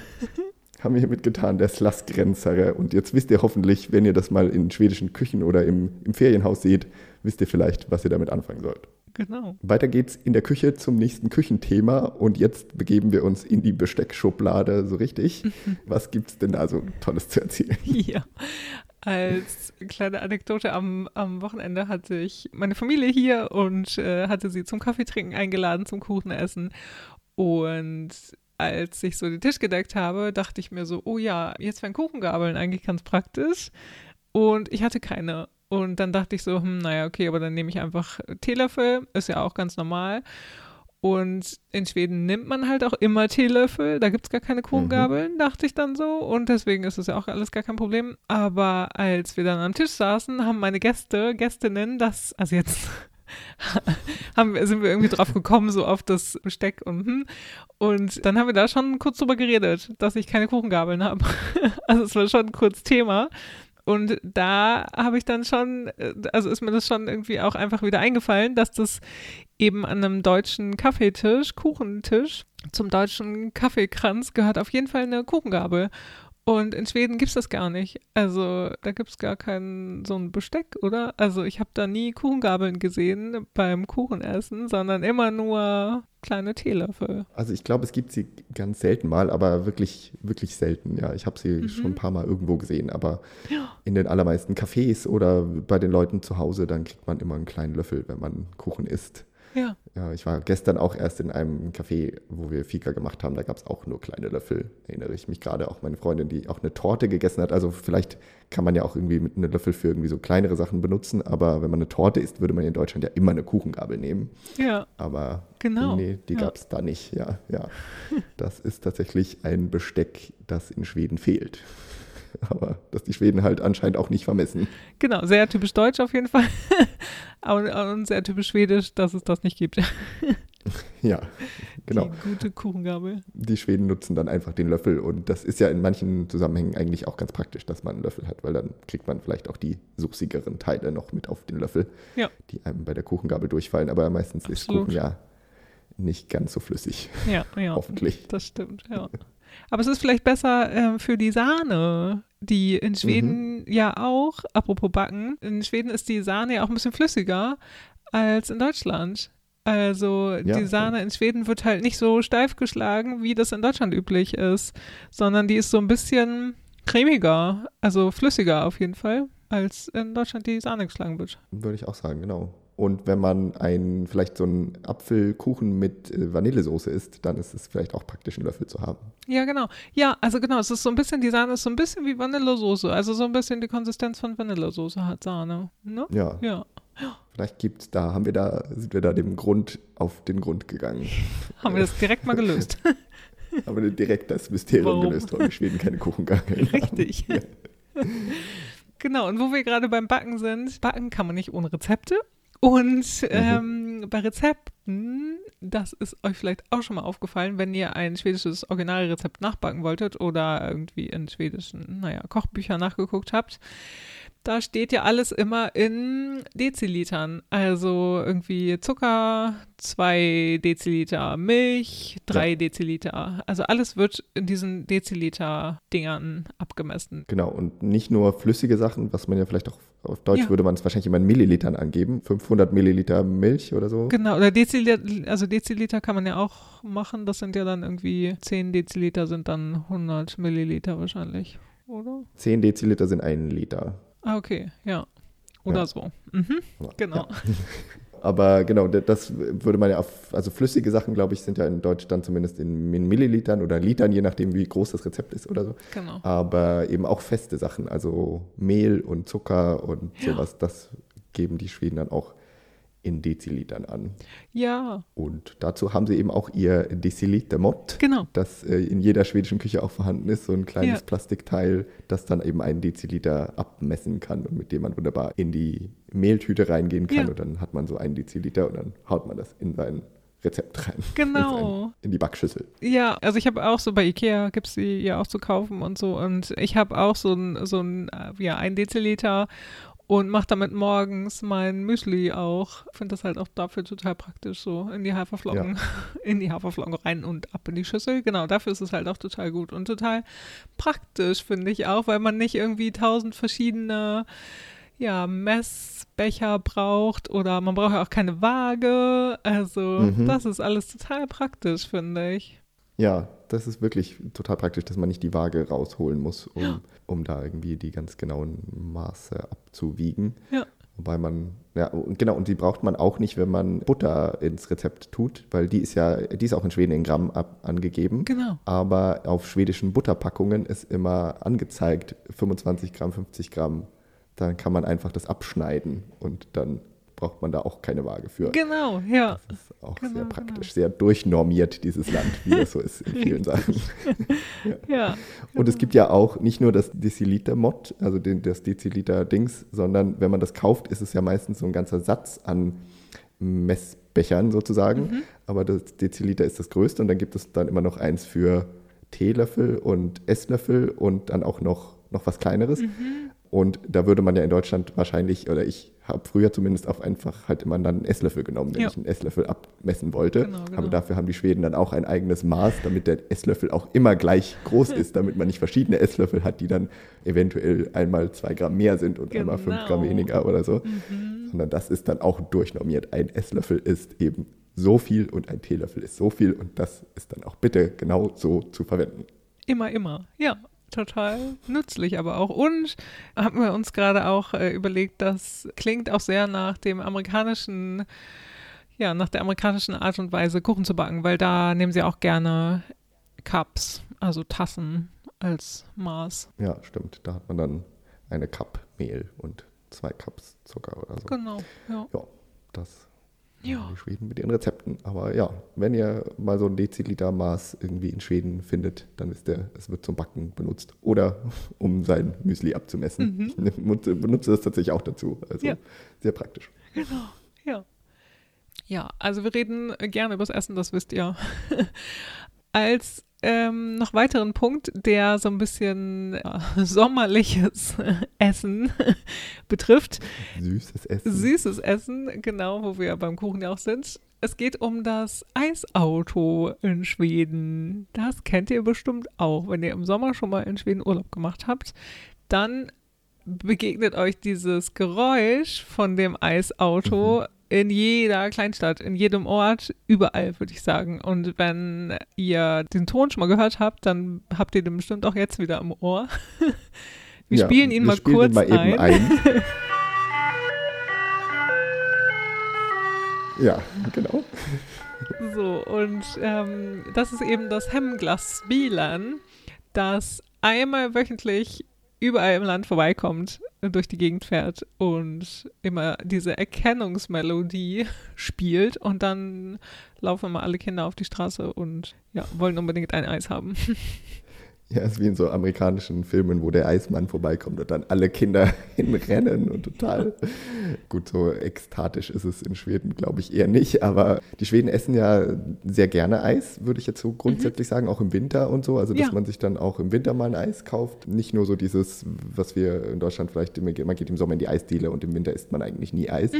Haben wir hiermit getan, der Slaskgrenzere. Und jetzt wisst ihr hoffentlich, wenn ihr das mal in schwedischen Küchen oder im, im Ferienhaus seht, wisst ihr vielleicht, was ihr damit anfangen sollt. Genau. Weiter geht's in der Küche zum nächsten Küchenthema und jetzt begeben wir uns in die Besteckschublade, so richtig. Was gibt's denn da so Tolles zu erzählen? Ja. Als kleine Anekdote am, am Wochenende hatte ich meine Familie hier und äh, hatte sie zum Kaffeetrinken eingeladen, zum Kuchenessen. Und als ich so den Tisch gedeckt habe, dachte ich mir so, oh ja, jetzt wären Kuchengabeln eigentlich ganz praktisch. Und ich hatte keine. Und dann dachte ich so, hm, naja, okay, aber dann nehme ich einfach Teelöffel, ist ja auch ganz normal. Und in Schweden nimmt man halt auch immer Teelöffel, da gibt es gar keine Kuchengabeln, dachte ich dann so. Und deswegen ist es ja auch alles gar kein Problem. Aber als wir dann am Tisch saßen, haben meine Gäste, Gästinnen das, also jetzt haben, wir- sind wir irgendwie drauf gekommen, so auf das Besteck und hm. Und dann haben wir da schon kurz drüber geredet, dass ich keine Kuchengabeln habe. Also es war schon kurz Thema. Und da habe ich dann schon, äh, also ist mir das schon irgendwie auch einfach wieder eingefallen, dass das eben an einem deutschen Kaffeetisch, Kuchentisch, zum deutschen Kaffeekranz gehört auf jeden Fall eine Kuchengabel. Und in Schweden gibt es das gar nicht. Also da gibt es gar kein so ein Besteck, oder? Also ich habe da nie Kuchengabeln gesehen beim Kuchenessen, sondern immer nur kleine Teelöffel. Also ich glaube, es gibt sie ganz selten mal, aber wirklich, wirklich selten. Ja, ich habe sie schon ein paar Mal irgendwo gesehen, aber in den allermeisten Cafés oder bei den Leuten zu Hause, dann kriegt man immer einen kleinen Löffel, wenn man Kuchen isst. Ja. Ja, ich war gestern auch erst in einem Café, wo wir Fika gemacht haben. Da gab es auch nur kleine Löffel. Erinnere ich mich gerade auch meine Freundin, die auch eine Torte gegessen hat. Also vielleicht kann man ja auch irgendwie mit einem Löffel für irgendwie so kleinere Sachen benutzen. Aber wenn man eine Torte isst, würde man in Deutschland ja immer eine Kuchengabel nehmen. Ja, Aber Genau, nee, die ja. gab es da nicht. Ja, ja. Das ist tatsächlich ein Besteck, das in Schweden fehlt. Aber das die Schweden halt anscheinend auch nicht vermessen. genau. Sehr typisch deutsch auf jeden Fall. Aber und sehr typisch schwedisch, dass es das nicht gibt. Ja, genau. Die gute Kuchengabel. Die Schweden nutzen dann einfach den Löffel und das ist ja in manchen Zusammenhängen eigentlich auch ganz praktisch, dass man einen Löffel hat, weil dann kriegt man vielleicht auch die suchsigeren Teile noch mit auf den Löffel, Ja. die einem bei der Kuchengabel durchfallen. Aber meistens ist Absolut. Kuchen ja nicht ganz so flüssig, Ja, ja. hoffentlich. Das stimmt, ja. Aber es ist vielleicht besser äh, für die Sahne, die in Schweden ja auch, apropos Backen, in Schweden ist die Sahne ja auch ein bisschen flüssiger als in Deutschland. Also Ja, die Sahne in Schweden wird halt nicht so steif geschlagen, wie das in Deutschland üblich ist, sondern die ist so ein bisschen cremiger, also flüssiger auf jeden Fall, als in Deutschland die Sahne geschlagen wird. Würde ich auch sagen, genau. Und wenn man ein, vielleicht so einen Apfelkuchen mit äh, Vanillesoße isst, dann ist es vielleicht auch praktisch, einen Löffel zu haben. Ja, genau. Ja, also genau, es ist so ein bisschen, die Sahne ist so ein bisschen wie Vanillesoße. Also so ein bisschen die Konsistenz von Vanillesoße hat Sahne. Ne? Ja, Ja. vielleicht gibt's da, haben wir da, sind wir da dem Grund auf den Grund gegangen. Haben wir das direkt mal gelöst. Haben wir direkt das Mysterium Warum? gelöst, warum die Schweden keine Kuchengabeln haben. Richtig. Ja. Genau, und wo wir gerade beim Backen sind, backen kann man nicht ohne Rezepte. Und ähm, bei Rezepten, das ist euch vielleicht auch schon mal aufgefallen, wenn ihr ein schwedisches Originalrezept nachbacken wolltet oder irgendwie in schwedischen, naja, Kochbüchern nachgeguckt habt, da steht ja alles immer in Dezilitern. Also irgendwie Zucker, zwei Deziliter Milch, drei Deziliter. Also alles wird in diesen Deziliter-Dingern abgemessen. Genau, und nicht nur flüssige Sachen, was man ja vielleicht auch auf Deutsch Ja. würde man es wahrscheinlich immer in Millilitern angeben. 500 Milliliter Milch oder so. Genau, oder Deziliter, also Deziliter kann man ja auch machen. Das sind ja dann irgendwie 10 Deziliter sind dann 100 Milliliter wahrscheinlich, oder? 10 Deziliter sind ein Liter. Ah, okay, ja. Oder Ja. so. Mhm, genau. Ja. Aber genau, das würde man ja auf, also flüssige Sachen, glaube ich, sind ja in Deutschland zumindest in, in Millilitern oder Litern, je nachdem, wie groß das Rezept ist oder so. Genau. Aber eben auch feste Sachen, also Mehl und Zucker und Ja. sowas, das geben die Schweden dann auch in Dezilitern an. Ja, Und dazu haben sie eben auch ihr Deziliter-Mott, genau. das äh, in jeder schwedischen Küche auch vorhanden ist, so ein kleines Ja. Plastikteil, das dann eben einen Deziliter abmessen kann und mit dem man wunderbar in die Mehltüte reingehen kann Ja. und dann hat man so einen Deziliter und dann haut man das in sein Rezept rein. Genau. In, in die Backschüssel. Ja, also ich habe auch so bei Ikea gibt es die ja auch zu kaufen und so und ich habe auch so ein, so ein, äh, ja, ein Deziliter und mache damit morgens mein Müsli auch. Finde das halt auch dafür total praktisch, so in die Haferflocken, in die Haferflocken rein und ab in die Schüssel. Genau, dafür ist es halt auch total gut und total praktisch, finde ich auch, weil man nicht irgendwie tausend verschiedene ja, Messbecher braucht oder man braucht ja auch keine Waage. Also Mhm. das ist alles total praktisch, finde ich. Ja, das ist wirklich total praktisch, dass man nicht die Waage rausholen muss, um, um da irgendwie die ganz genauen Maße abzuwiegen. Ja. Wobei man, ja, und genau, und die braucht man auch nicht, wenn man Butter ins Rezept tut, weil die ist ja, die ist auch in Schweden in Gramm ab, angegeben. Genau. Aber auf schwedischen Butterpackungen ist immer angezeigt 25 Gramm, 50 Gramm. Dann kann man einfach das abschneiden und dann braucht man da auch keine Waage für. Genau, ja. Das ist auch Genau, sehr genau. praktisch, sehr durchnormiert, dieses Land, wie das so ist in vielen Sachen. Ja. Und es gibt ja auch nicht nur das Deziliter-Mod, also den, das Deziliter-Dings, sondern wenn man das kauft, ist es ja meistens so ein ganzer Satz an Messbechern sozusagen. Mhm. Aber das Deziliter ist das größte und dann gibt es dann immer noch eins für Teelöffel und Esslöffel und dann auch noch, noch was kleineres. Mhm. Und da würde man ja in Deutschland wahrscheinlich, oder ich habe früher zumindest auf einfach halt immer dann einen Esslöffel genommen, wenn Ja. ich einen Esslöffel abmessen wollte. Genau, genau. Aber dafür haben die Schweden dann auch ein eigenes Maß, damit der Esslöffel auch immer gleich groß ist, damit man nicht verschiedene Esslöffel hat, die dann eventuell einmal zwei Gramm mehr sind und einmal fünf Gramm Genau. weniger oder so. Mhm. Sondern das ist dann auch durchnormiert. Ein Esslöffel ist eben so viel und ein Teelöffel ist so viel und das ist dann auch bitte genau so zu verwenden. Immer, immer. Ja, total nützlich aber auch. Und haben wir uns gerade auch äh, überlegt, das klingt auch sehr nach dem amerikanischen, ja, nach der amerikanischen Art und Weise, Kuchen zu backen, weil da nehmen sie auch gerne Cups, also Tassen als Maß. Ja, stimmt. Da hat man dann eine Cup Mehl und zwei Cups Zucker oder so. Genau, ja. Ja, das Ja. die Schweden mit ihren Rezepten. Aber ja, wenn ihr mal so ein Deziliter-Maß irgendwie in Schweden findet, dann ist der, es wird zum Backen benutzt. Oder um sein Müsli abzumessen. Ich benutze, benutze das tatsächlich auch dazu. Also Mhm. Ja. sehr praktisch. Genau, ja. Ja, also wir reden gerne übers Essen, das wisst ihr. Als ähm, noch weiteren Punkt, der so ein bisschen äh, sommerliches Essen betrifft. Süßes Essen. Süßes Essen, genau, wo wir beim Kuchen ja auch sind. Es geht um das Eisauto in Schweden. Das kennt ihr bestimmt auch. Wenn ihr im Sommer schon mal in Schweden Urlaub gemacht habt, dann begegnet euch dieses Geräusch von dem Eisauto mhm in jeder Kleinstadt, in jedem Ort, überall, würde ich sagen. Und wenn ihr den Ton schon mal gehört habt, dann habt ihr den bestimmt auch jetzt wieder im Ohr. Wir ja, spielen ihn wir mal spielen kurz ihn mal ein. ein. ja, genau. So, und ähm, das ist eben das Hemmglas Bilan, das einmal wöchentlich überall im Land vorbeikommt, durch die Gegend fährt und immer diese Erkennungsmelodie spielt und dann laufen immer alle Kinder auf die Straße und ja, wollen unbedingt ein Eis haben. Ja, es ist wie in so amerikanischen Filmen, wo der Eismann vorbeikommt und dann alle Kinder hinrennen und total. Gut, so ekstatisch ist es in Schweden, glaube ich, eher nicht. Aber die Schweden essen ja sehr gerne Eis, würde ich jetzt so grundsätzlich mhm. sagen, auch im Winter und so. Also, dass ja. man sich dann auch im Winter mal ein Eis kauft. Nicht nur so dieses, was wir in Deutschland vielleicht, man geht im Sommer in die Eisdiele und im Winter isst man eigentlich nie Eis. Mhm.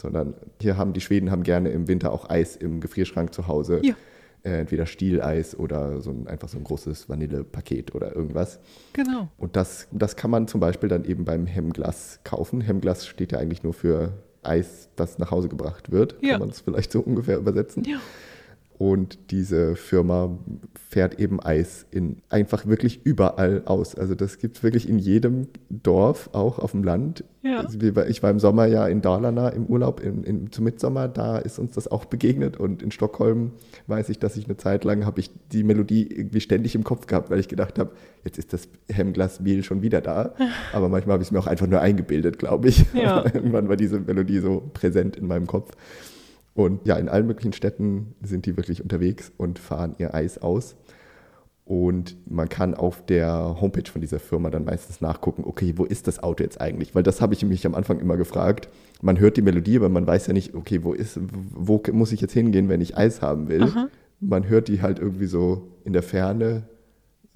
Sondern hier haben die Schweden haben gerne im Winter auch Eis im Gefrierschrank zu Hause. Ja äh, entweder Stieleis oder so ein, einfach so ein großes Vanillepaket oder irgendwas. Genau. Und das, das kann man zum Beispiel dann eben beim Hemmglas kaufen. Hemmglas steht ja eigentlich nur für Eis, das nach Hause gebracht wird. Ja. Kann man es vielleicht so ungefähr übersetzen. Ja. Und diese Firma fährt eben Eis in einfach wirklich überall aus. Also das gibt es wirklich in jedem Dorf, auch auf dem Land. Ja. Also ich war im Sommer ja in Dalarna im Urlaub in, in, zum Mitsommer, da ist uns das auch begegnet. Und in Stockholm weiß ich, dass ich eine Zeit lang habe ich die Melodie irgendwie ständig im Kopf gehabt, weil ich gedacht habe, jetzt ist das Hemmglas Mehl schon wieder da. Aber manchmal habe ich es mir auch einfach nur eingebildet, glaube ich. Ja. Irgendwann war diese Melodie so präsent in meinem Kopf. Und ja, in allen möglichen Städten sind die wirklich unterwegs und fahren ihr Eis aus. Und man kann auf der Homepage von dieser Firma dann meistens nachgucken, okay, wo ist das Auto jetzt eigentlich? Weil das habe ich mich am Anfang immer gefragt. Man hört die Melodie, aber man weiß ja nicht, okay, wo ist, wo muss ich jetzt hingehen, wenn ich Eis haben will? Aha. Man hört die halt irgendwie so in der Ferne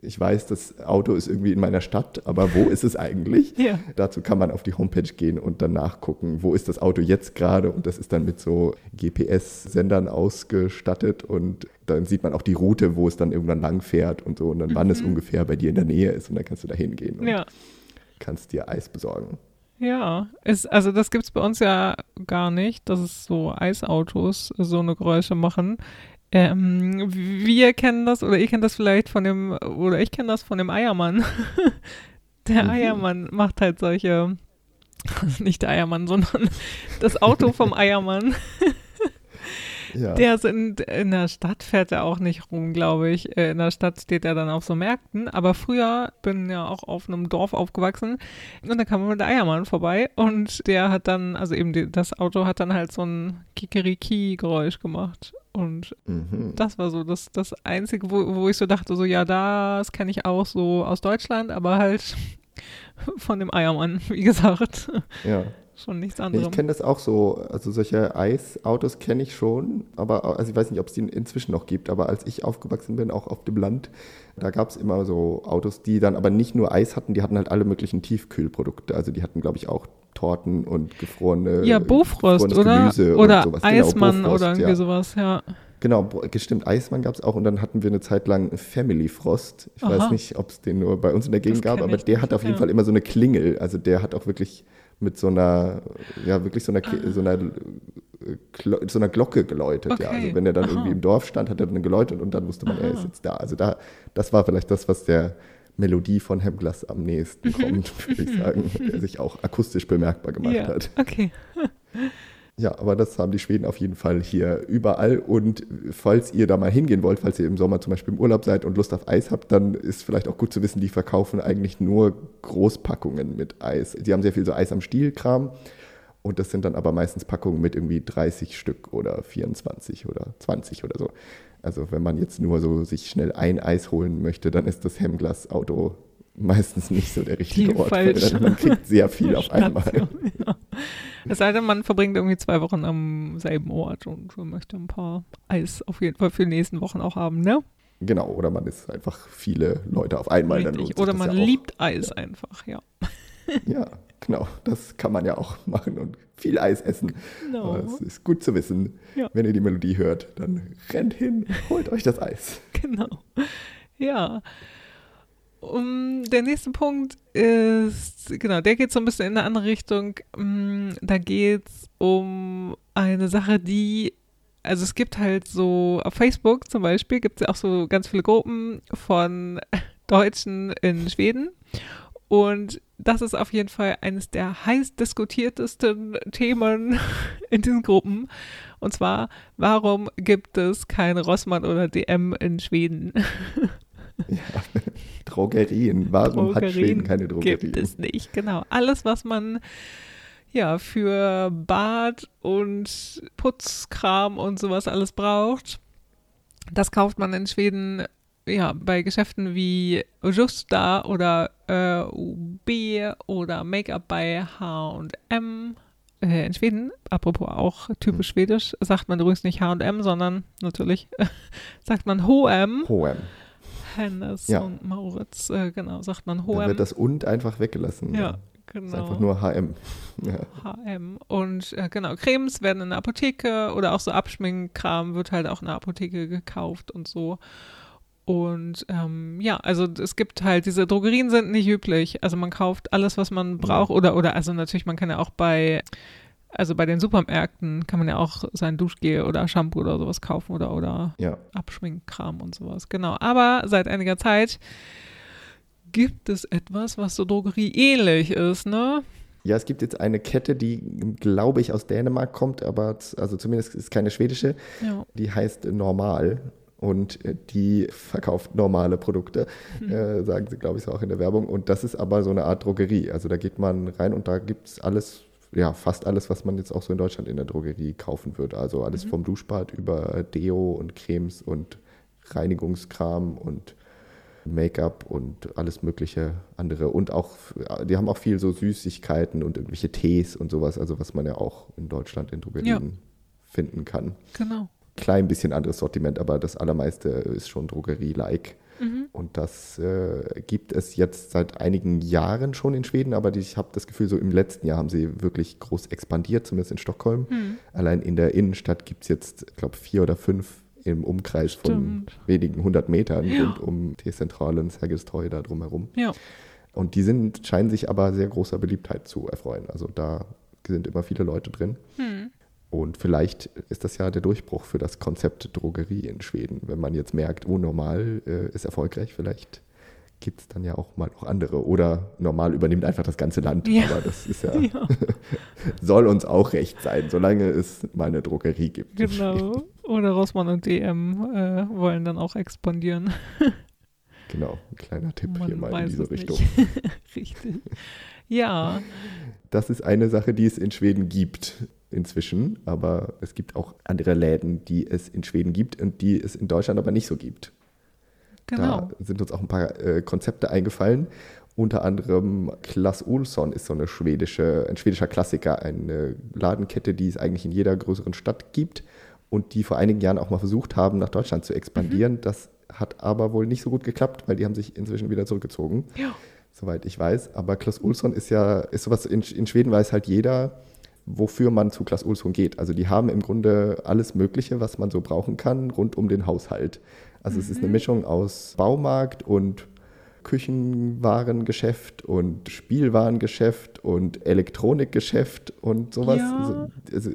ich weiß, das Auto ist irgendwie in meiner Stadt, aber wo ist es eigentlich? Ja. Dazu kann man auf die Homepage gehen und dann nachgucken, wo ist das Auto jetzt gerade und das ist dann mit so GPS-Sendern ausgestattet und dann sieht man auch die Route, wo es dann irgendwann lang fährt und so und dann mhm. wann es mhm. ungefähr bei dir in der Nähe ist und dann kannst du da hingehen und ja. kannst dir Eis besorgen. Ja, ist, also das gibt es bei uns ja gar nicht, dass es so Eisautos so eine Geräusche machen. Ähm, wir kennen das, oder ihr kennt das vielleicht von dem, oder ich kenne das von dem Eiermann. der mhm. Eiermann macht halt solche, nicht der Eiermann, sondern das Auto vom Eiermann. Ja. Der sind in der Stadt fährt er auch nicht rum, glaube ich. Äh, in der Stadt steht er dann auf so Märkten. Aber früher bin ja auch auf einem Dorf aufgewachsen und da kam man mit der Eiermann vorbei und der hat dann, also eben die, das Auto hat dann halt so ein Kikeriki-Geräusch gemacht. Und mhm. das war so das, das Einzige, wo, wo ich so dachte, so ja, das kenne ich auch so aus Deutschland, aber halt von dem Eiermann, wie gesagt. Ja. Schon nichts anderes. Ich kenne das auch so. Also solche Eisautos kenne ich schon, aber also ich weiß nicht, ob es die inzwischen noch gibt, aber als ich aufgewachsen bin, auch auf dem Land, da gab es immer so Autos, die dann aber nicht nur Eis hatten, die hatten halt alle möglichen Tiefkühlprodukte. Also die hatten, glaube ich, auch Torten und gefrorene Ja, Bofrost, oder? Oder genau, Eismann genau, oder irgendwie ja. sowas, ja. Genau, stimmt, Eismann gab es auch und dann hatten wir eine Zeit lang Family Frost. Ich Aha. weiß nicht, ob es den nur bei uns in der Gegend gab, aber der hat auf jeden ja. Fall immer so eine Klingel. Also der hat auch wirklich mit so einer, ja, wirklich so einer, ah. so einer, so einer Glocke geläutet. Okay. Ja. Also wenn er dann Aha. irgendwie im Dorf stand, hat er dann geläutet und dann wusste man, Aha. er ist jetzt da. Also da, das war vielleicht das, was der Melodie von Hemglas am nächsten mhm. kommt, würde ich sagen, der sich auch akustisch bemerkbar gemacht ja. hat. Okay. Ja, aber das haben die Schweden auf jeden Fall hier überall. Und falls ihr da mal hingehen wollt, falls ihr im Sommer zum Beispiel im Urlaub seid und Lust auf Eis habt, dann ist vielleicht auch gut zu wissen, die verkaufen eigentlich nur Großpackungen mit Eis. Die haben sehr viel so Eis am Stiel-Kram. Und das sind dann aber meistens Packungen mit irgendwie 30 Stück oder 24 oder 20 oder so. Also wenn man jetzt nur so sich schnell ein Eis holen möchte, dann ist das Hemmglas-Auto meistens nicht so der richtige die Ort. Weil man kriegt sehr viel auf einmal. Ja. Es sei denn, man verbringt irgendwie zwei Wochen am selben Ort und möchte ein paar Eis auf jeden Fall für die nächsten Wochen auch haben, ne? Genau, oder man ist einfach viele Leute auf einmal. Dann lohnt Richtig. Oder man ja liebt Eis einfach, ja. Ja, genau. Das kann man ja auch machen und viel Eis essen. Genau. Es ist gut zu wissen. Ja. Wenn ihr die Melodie hört, dann rennt hin, holt euch das Eis. Genau. Ja. Um, der nächste Punkt ist, genau, der geht so ein bisschen in eine andere Richtung. Mm, Da geht es um eine Sache, die, also es gibt halt so, auf Facebook zum Beispiel gibt es ja auch so ganz viele Gruppen von Deutschen in Schweden. Und das ist auf jeden Fall eines der heiß diskutiertesten Themen in diesen Gruppen. Und zwar, warum gibt es kein Rossmann oder DM in Schweden? Ja. Drogerien. Warum hat Drogerien Schweden keine Drogerien? Gibt es nicht, genau. Alles, was man ja für Bad und Putzkram und sowas alles braucht, das kauft man in Schweden ja bei Geschäften wie Justa oder äh, UB oder Make-up bei H&M. Äh, in Schweden, apropos auch typisch schwedisch, sagt man übrigens nicht H&M, sondern natürlich sagt man H&M. Hohem. Hennes Ja. und Mauritz, äh, genau, sagt man Da H&M. wird das und einfach weggelassen. Ja, Das ist genau. einfach nur HM. Ja. HM. Und äh, genau, Cremes werden in der Apotheke oder auch so Abschminkkram wird halt auch in der Apotheke gekauft und so. Und ähm, ja, also es gibt halt, diese Drogerien sind nicht üblich. Also man kauft alles, was man braucht. Oder, oder, also natürlich, man kann ja auch bei, also bei den Supermärkten kann man ja auch sein Duschgel oder Shampoo oder sowas kaufen oder, oder ja. Abschminkkram und sowas. Genau. Aber seit einiger Zeit gibt es etwas, was so drogerieähnlich ist, ne? Ja, es gibt jetzt eine Kette, die, glaube ich, aus Dänemark kommt, aber also zumindest ist es keine schwedische. Ja. Die heißt Normal und äh, die verkauft normale Produkte, äh, sagen sie, glaube ich, so auch in der Werbung. Und das ist aber so eine Art Drogerie. Also da geht man rein und da gibt es alles, ja, fast alles, was man jetzt auch so in Deutschland in der Drogerie kaufen würde. Also alles vom Duschbad über Deo und Cremes und Reinigungskram und Make-up und alles mögliche andere. Und auch, die haben auch viel so Süßigkeiten und irgendwelche Tees und sowas, also was man ja auch in Deutschland in Drogerien finden kann. Genau. Klein bisschen anderes Sortiment, aber das allermeiste ist schon Drogerie-like. Mhm. Und das äh, gibt es jetzt seit einigen Jahren schon in Schweden, aber die, ich habe das Gefühl, so im letzten Jahr haben sie wirklich groß expandiert, zumindest in Stockholm. Hm. Allein in der Innenstadt gibt es jetzt, ich glaube, vier oder fünf im Umkreis von Stimmt. wenigen hundert Metern Ja. rund um T-Zentrale und Sergels Torg da drumherum. Ja. Und die sind, scheinen sich aber sehr großer Beliebtheit zu erfreuen. Also da sind immer viele Leute drin. Hm. Und vielleicht ist das ja der Durchbruch für das Konzept Drogerie in Schweden. Wenn man jetzt merkt, oh, normal äh, ist erfolgreich, vielleicht gibt es dann ja auch mal noch andere. Oder normal übernimmt einfach das ganze Land. Ja. Aber das ist ja, Ja, soll uns auch recht sein, solange es mal eine Drogerie gibt. genau. Oder Rossmann und DM äh, wollen dann auch expandieren. Genau, ein kleiner Tipp Man hier mal in diese es Richtung. Richtig. Ja, Das ist eine Sache, die es in Schweden gibt inzwischen, aber es gibt auch andere Läden, die es in Schweden gibt und die es in Deutschland aber nicht so gibt. genau. Da sind uns auch ein paar äh, Konzepte eingefallen. Unter anderem Klass Olsson ist so eine schwedische, ein schwedischer Klassiker, eine Ladenkette, die es eigentlich in jeder größeren Stadt gibt und die vor einigen Jahren auch mal versucht haben, nach Deutschland zu expandieren. Das hat aber wohl nicht so gut geklappt, weil die haben sich inzwischen wieder zurückgezogen, Ja. soweit ich weiß. Aber Klass Olsson ist ja, ist sowas, in, in Schweden weiß halt jeder, wofür man zu Klass Olsson geht. Also die haben im Grunde alles Mögliche, was man so brauchen kann, rund um den Haushalt. Also es ist eine Mischung aus Baumarkt und Küchenwarengeschäft und Spielwarengeschäft und Elektronikgeschäft und sowas. Ja. Also, also,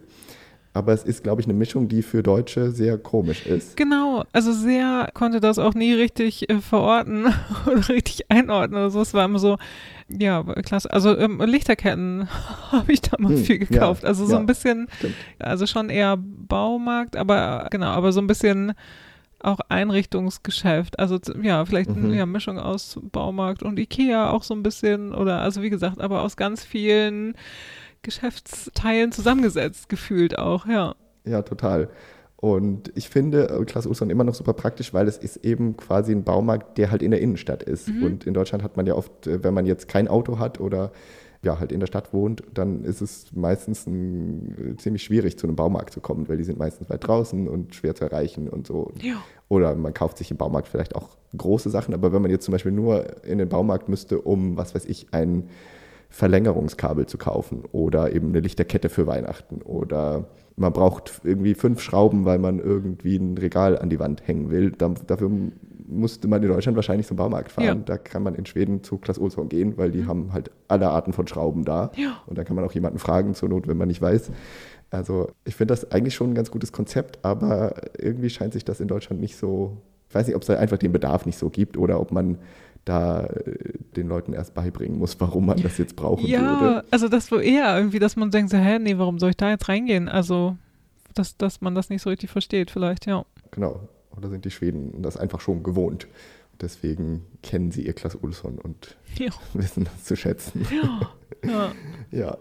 aber es ist, glaube ich, eine Mischung, die für Deutsche sehr komisch ist. Genau, also sehr konnte das auch nie richtig äh, verorten oder richtig einordnen oder so. Es war immer so, ja, klasse. Also ähm, Lichterketten habe ich da mal Hm, viel ja, gekauft. also so ja, ein bisschen, stimmt. also schon eher Baumarkt, aber genau, aber so ein bisschen auch Einrichtungsgeschäft. Also ja, vielleicht Mhm. eine ja, Mischung aus Baumarkt und Ikea auch so ein bisschen oder also wie gesagt, aber aus ganz vielen Geschäftsteilen zusammengesetzt gefühlt auch, ja. Ja, total. Und ich finde äh, Klaas Olsson immer noch super praktisch, weil es ist eben quasi ein Baumarkt, der halt in der Innenstadt ist. Mhm. Und in Deutschland hat man ja oft, äh, wenn man jetzt kein Auto hat oder ja, halt in der Stadt wohnt, dann ist es meistens ein, ziemlich schwierig, zu einem Baumarkt zu kommen, weil die sind meistens weit draußen und schwer zu erreichen und so. Ja. Oder man kauft sich im Baumarkt vielleicht auch große Sachen, aber wenn man jetzt zum Beispiel nur in den Baumarkt müsste, um, was weiß ich, ein Verlängerungskabel zu kaufen oder eben eine Lichterkette für Weihnachten oder man braucht irgendwie fünf Schrauben, weil man irgendwie ein Regal an die Wand hängen will. Dann, dafür musste man in Deutschland wahrscheinlich zum Baumarkt fahren. Ja. Da kann man in Schweden zu Klaas Olsson gehen, weil die haben halt alle Arten von Schrauben da. Ja. Und dann kann man auch jemanden fragen zur Not, wenn man nicht weiß. Also ich finde das eigentlich schon ein ganz gutes Konzept, aber irgendwie scheint sich das in Deutschland nicht so, ich weiß nicht, ob es da einfach den Bedarf nicht so gibt oder ob man da äh, den Leuten erst beibringen muss, warum man das jetzt brauchen Ja, würde. also das wohl eher irgendwie, dass man denkt, so, hä, nee, warum soll ich da jetzt reingehen? Also, dass, dass man das nicht so richtig versteht, vielleicht, ja. Genau. Oder sind die Schweden das einfach schon gewohnt? Deswegen kennen sie ihr Klaas Olsson und Ja. wissen das zu schätzen. Ja. ja. Ja.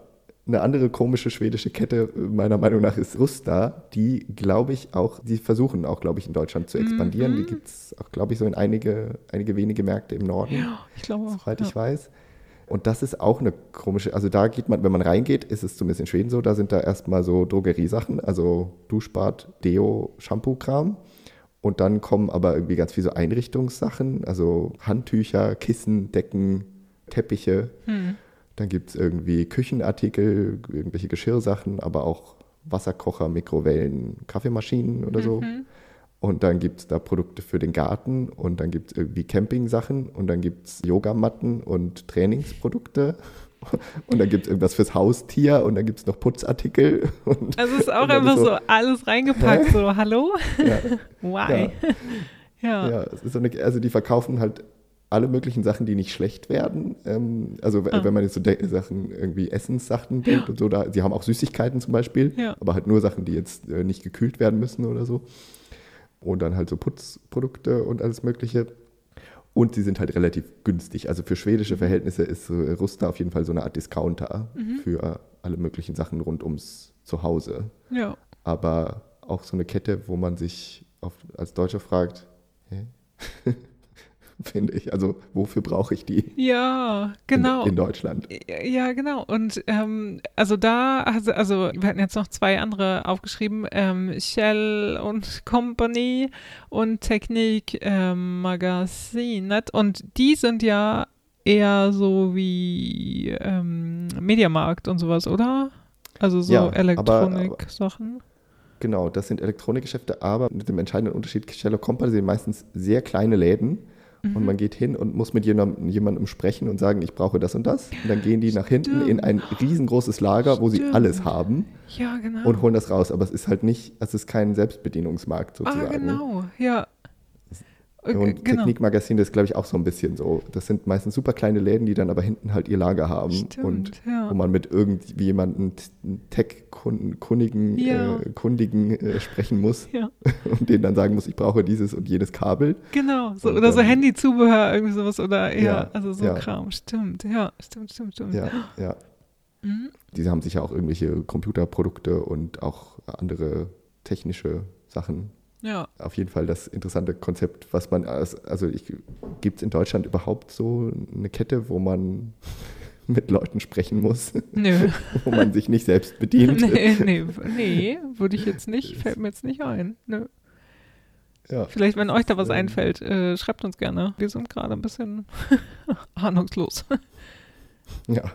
Eine andere komische schwedische Kette, äh, meiner Meinung nach, ist Rusta, die, glaube ich, auch, die versuchen auch, glaube ich, in Deutschland zu expandieren. Mhm. Die gibt es auch, glaube ich, so in einige, einige wenige Märkte im Norden, ja, ich glaube auch. soweit ja. ich weiß. Und das ist auch eine komische, also da geht man, wenn man reingeht, ist es zumindest in Schweden so, da sind da erstmal so Drogeriesachen, also Duschbad, Deo, Shampoo-Kram. Und dann kommen aber irgendwie ganz viele so Einrichtungssachen, also Handtücher, Kissen, Decken, Teppiche. Hm. Dann gibt es irgendwie Küchenartikel, irgendwelche Geschirrsachen, aber auch Wasserkocher, Mikrowellen, Kaffeemaschinen oder so. Mhm. Und dann gibt es da Produkte für den Garten und dann gibt es irgendwie Campingsachen und dann gibt es Yogamatten und Trainingsprodukte. Und dann gibt es irgendwas fürs Haustier und dann gibt es noch Putzartikel. Und, Also es ist auch einfach ist so, alles reingepackt, so, hallo? Ja, Why? Ja. ja, es ist so eine, also die verkaufen halt alle möglichen Sachen, die nicht schlecht werden. Ähm, also Ah. wenn man jetzt so Sachen, irgendwie Essenssachen denkt und so, da, sie haben auch Süßigkeiten zum Beispiel, Ja. aber halt nur Sachen, die jetzt äh, nicht gekühlt werden müssen oder so. Und dann halt so Putzprodukte und alles Mögliche. Und sie sind halt relativ günstig. Also für schwedische Verhältnisse ist äh, Rusta auf jeden Fall so eine Art Discounter Mhm. für alle möglichen Sachen rund ums Zuhause. ja. Aber auch so eine Kette, wo man sich auf, als Deutscher fragt, hä? finde ich. Also wofür brauche ich die Ja, genau. in, in Deutschland? Ja, genau. Und ähm, also da, also, also wir hatten jetzt noch zwei andere aufgeschrieben, ähm, Shell und Company und Technik ähm, Magazinet. Und die sind ja eher so wie ähm, Mediamarkt und sowas, oder? Also so Ja, Elektronik-Sachen. Genau, das sind Elektronikgeschäfte, aber mit dem entscheidenden Unterschied, Sherlock Company sind meistens sehr kleine Läden Mhm. und man geht hin und muss mit jemandem, jemandem sprechen und sagen, ich brauche das und das. Und dann gehen die nach hinten in ein riesengroßes Lager, wo sie Stimmt. alles haben Ja, genau. und holen das raus. Aber es ist halt nicht, es ist kein Selbstbedienungsmarkt sozusagen. ah, genau. Ja. Äh, Und genau. Technikmagazin, das ist, glaube ich, auch so ein bisschen so. Das sind meistens super kleine Läden, die dann aber hinten halt ihr Lager haben Stimmt, und ja. wo man mit irgendwie jemandem Tech-Kundigen Ja. äh, Kundigen äh, sprechen muss Ja. und denen dann sagen muss, ich brauche dieses und jenes Kabel. Genau, so, Und oder so dann- Handyzubehör, irgendwie sowas, oder ja, also so. Kram, stimmt, ja, stimmt, stimmt, stimmt. Ja, ja. Mhm. Diese haben sicher auch irgendwelche Computerprodukte und auch andere technische Sachen. Ja, Auf jeden Fall das interessante Konzept, was man, als- also gibt es in Deutschland überhaupt so eine Kette, wo man mit Leuten sprechen muss, nö. wo man sich nicht selbst bedient? nee, nee, nee, würde ich jetzt nicht, fällt mir jetzt nicht ein. Nö. Ja. Vielleicht, wenn euch da was einfällt, äh, schreibt uns gerne. Wir sind gerade ein bisschen ahnungslos. Ja.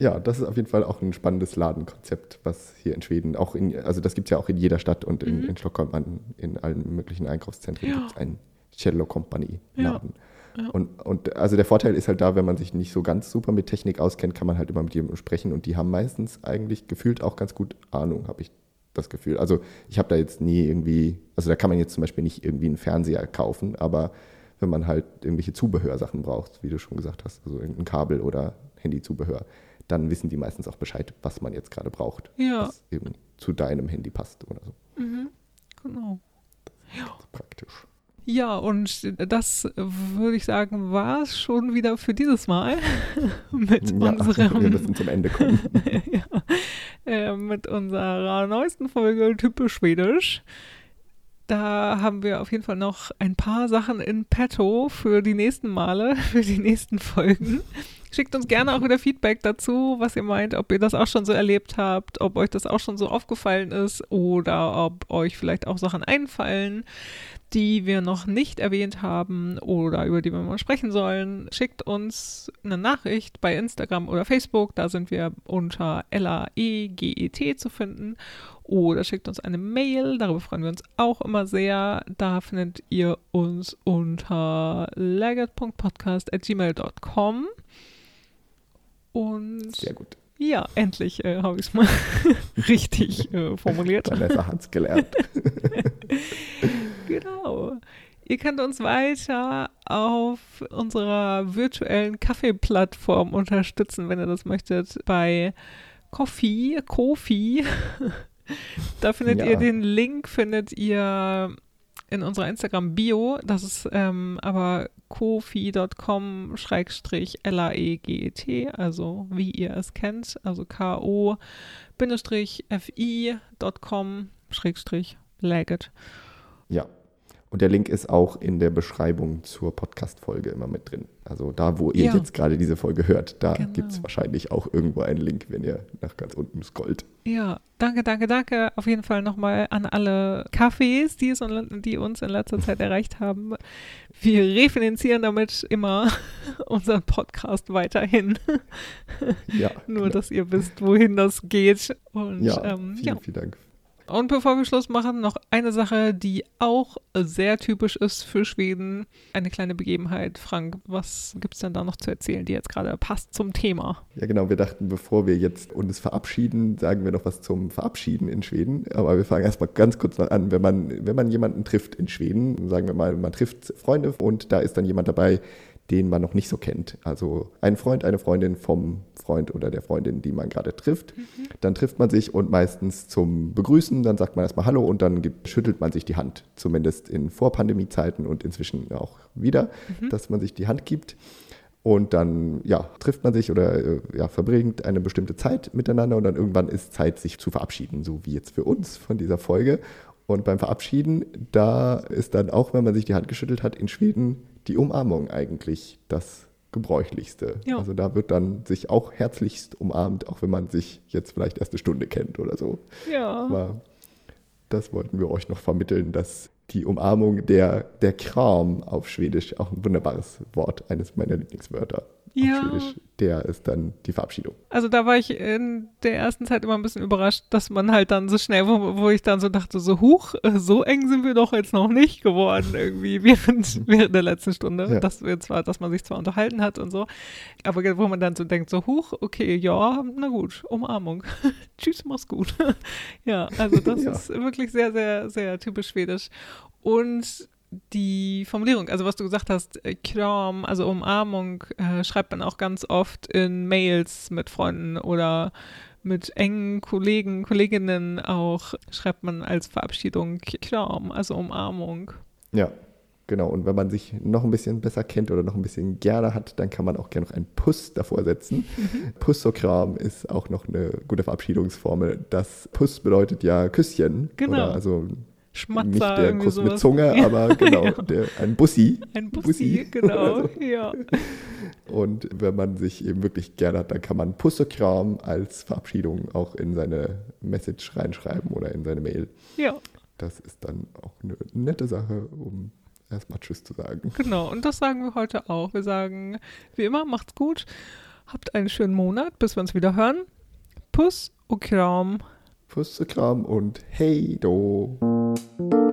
Ja, das ist auf jeden Fall auch ein spannendes Ladenkonzept, was hier in Schweden auch in, also das gibt es ja auch in jeder Stadt und in, Mhm. in Stockholm an, in allen möglichen Einkaufszentren Ja. gibt es einen Cello Company Ja. Laden. Ja. Und, und also der Vorteil ist halt da, wenn man sich nicht so ganz super mit Technik auskennt, kann man halt immer mit jemandem sprechen und die haben meistens eigentlich gefühlt auch ganz gut Ahnung, habe ich das Gefühl. Also ich habe da jetzt nie irgendwie, also da kann man jetzt zum Beispiel nicht irgendwie einen Fernseher kaufen, aber wenn man halt irgendwelche Zubehörsachen braucht, wie du schon gesagt hast, also irgendein Kabel oder Handyzubehör, dann wissen die meistens auch Bescheid, was man jetzt gerade braucht, Ja. was eben zu deinem Handy passt oder so. Mhm. Genau. Praktisch. Ja, und das würde ich sagen, war es schon wieder für dieses Mal mit Ja, wir unserem müssen zum Ende kommen. ja, äh, mit unserer neuesten Folge Typisch Schwedisch. Da haben wir auf jeden Fall noch ein paar Sachen in petto für die nächsten Male, für die nächsten Folgen. Schickt uns gerne auch wieder Feedback dazu, was ihr meint, ob ihr das auch schon so erlebt habt, ob euch das auch schon so aufgefallen ist oder ob euch vielleicht auch Sachen einfallen, die wir noch nicht erwähnt haben oder über die wir mal sprechen sollen. Schickt uns eine Nachricht bei Instagram oder Facebook, da sind wir unter LAEGET zu finden oder schickt uns eine Mail, darüber freuen wir uns auch immer sehr. Da findet ihr uns unter legget.podcast.gmail.com. Und Sehr gut. ja, endlich äh, habe ich es mal richtig äh, formuliert. Vanessa hat's gelernt. Genau. Ihr könnt uns weiter auf unserer virtuellen Kaffeeplattform unterstützen, wenn ihr das möchtet, bei Coffee, Kofi. da findet Ja. ihr den Link, findet ihr in unserer Instagram-Bio. Das ist ähm, aber kofi.com-laeget, also wie ihr es kennt, also ko-fi.com-laget. Ja. Und der Link ist auch in der Beschreibung zur Podcast-Folge immer mit drin. Also da, wo ihr Ja. jetzt gerade diese Folge hört, da Genau. gibt es wahrscheinlich auch irgendwo einen Link, wenn ihr nach ganz unten scrollt. Ja, danke, danke, danke. Auf jeden Fall nochmal an alle Cafés, die, es, die uns in letzter Zeit erreicht haben. Wir refinanzieren damit immer unseren Podcast weiterhin. Ja, Nur, genau. dass ihr wisst, wohin das geht. Und ja, ähm, vielen, ja. vielen Dank. Und bevor wir Schluss machen, noch eine Sache, die auch sehr typisch ist für Schweden. Eine kleine Begebenheit. Frank, was gibt es denn da noch zu erzählen, die jetzt gerade passt zum Thema? Ja, genau. Wir dachten, bevor wir jetzt uns verabschieden, sagen wir noch was zum Verabschieden in Schweden. Aber wir fangen erstmal ganz kurz noch an. Wenn man, wenn man jemanden trifft in Schweden, sagen wir mal, man trifft Freunde und da ist dann jemand dabei, den man noch nicht so kennt. Also ein Freund, eine Freundin vom Freund oder der Freundin, die man gerade trifft. Dann trifft man sich und meistens zum Begrüßen, dann sagt man erstmal Hallo und dann gibt, schüttelt man sich die Hand. Zumindest in Vorpandemie-Zeiten und inzwischen auch wieder, dass man sich die Hand gibt. Und dann ja, trifft man sich oder äh, ja, verbringt eine bestimmte Zeit miteinander und dann irgendwann ist Zeit, sich zu verabschieden, so wie jetzt für uns von dieser Folge. Und beim Verabschieden, da ist dann auch, wenn man sich die Hand geschüttelt hat, in Schweden die Umarmung eigentlich das gebräuchlichste. Ja. Also da wird dann sich auch herzlichst umarmt, auch wenn man sich jetzt vielleicht erst eine Stunde kennt oder so. Ja. Aber das wollten wir euch noch vermitteln, dass die Umarmung, der, der Kram auf Schwedisch, auch ein wunderbares Wort, eines meiner Lieblingswörter Ja. Schwedisch, der ist dann die Verabschiedung. Also da war ich in der ersten Zeit immer ein bisschen überrascht, dass man halt dann so schnell, wo, wo ich dann so dachte, so huch, so eng sind wir doch jetzt noch nicht geworden irgendwie während, während der letzten Stunde. Ja. Dass wir zwar, dass man sich zwar unterhalten hat und so, aber wo man dann so denkt, so huch, okay, ja, na gut, Umarmung. Tschüss, mach's gut. ja, also das Ja. ist wirklich sehr, sehr, sehr typisch schwedisch. Und die Formulierung, also was du gesagt hast, äh, Kram, also Umarmung, äh, schreibt man auch ganz oft in Mails mit Freunden oder mit engen Kollegen, Kolleginnen auch, schreibt man als Verabschiedung Kram, also Umarmung. Ja, genau. Und wenn man sich noch ein bisschen besser kennt oder noch ein bisschen gerne hat, dann kann man auch gerne noch einen Puss davor setzen. Pussokram ist auch noch eine gute Verabschiedungsformel. Das Puss bedeutet ja Küsschen. Genau. Oder also Schmatzer, nicht der Kuss sowas. mit Zunge, aber genau, ja. der, ein Bussi. Ein Bussi, Bussi. genau, Also, ja. Und wenn man sich eben wirklich gerne hat, dann kann man Pussokram als Verabschiedung auch in seine Message reinschreiben oder in seine Mail. Ja, Das ist dann auch eine nette Sache, um erstmal Tschüss zu sagen. genau. Und das sagen wir heute auch. Wir sagen, wie immer, macht's gut, habt einen schönen Monat, bis wir uns wieder hören. Puss und Kram. Pussokram und hey do. Thank you.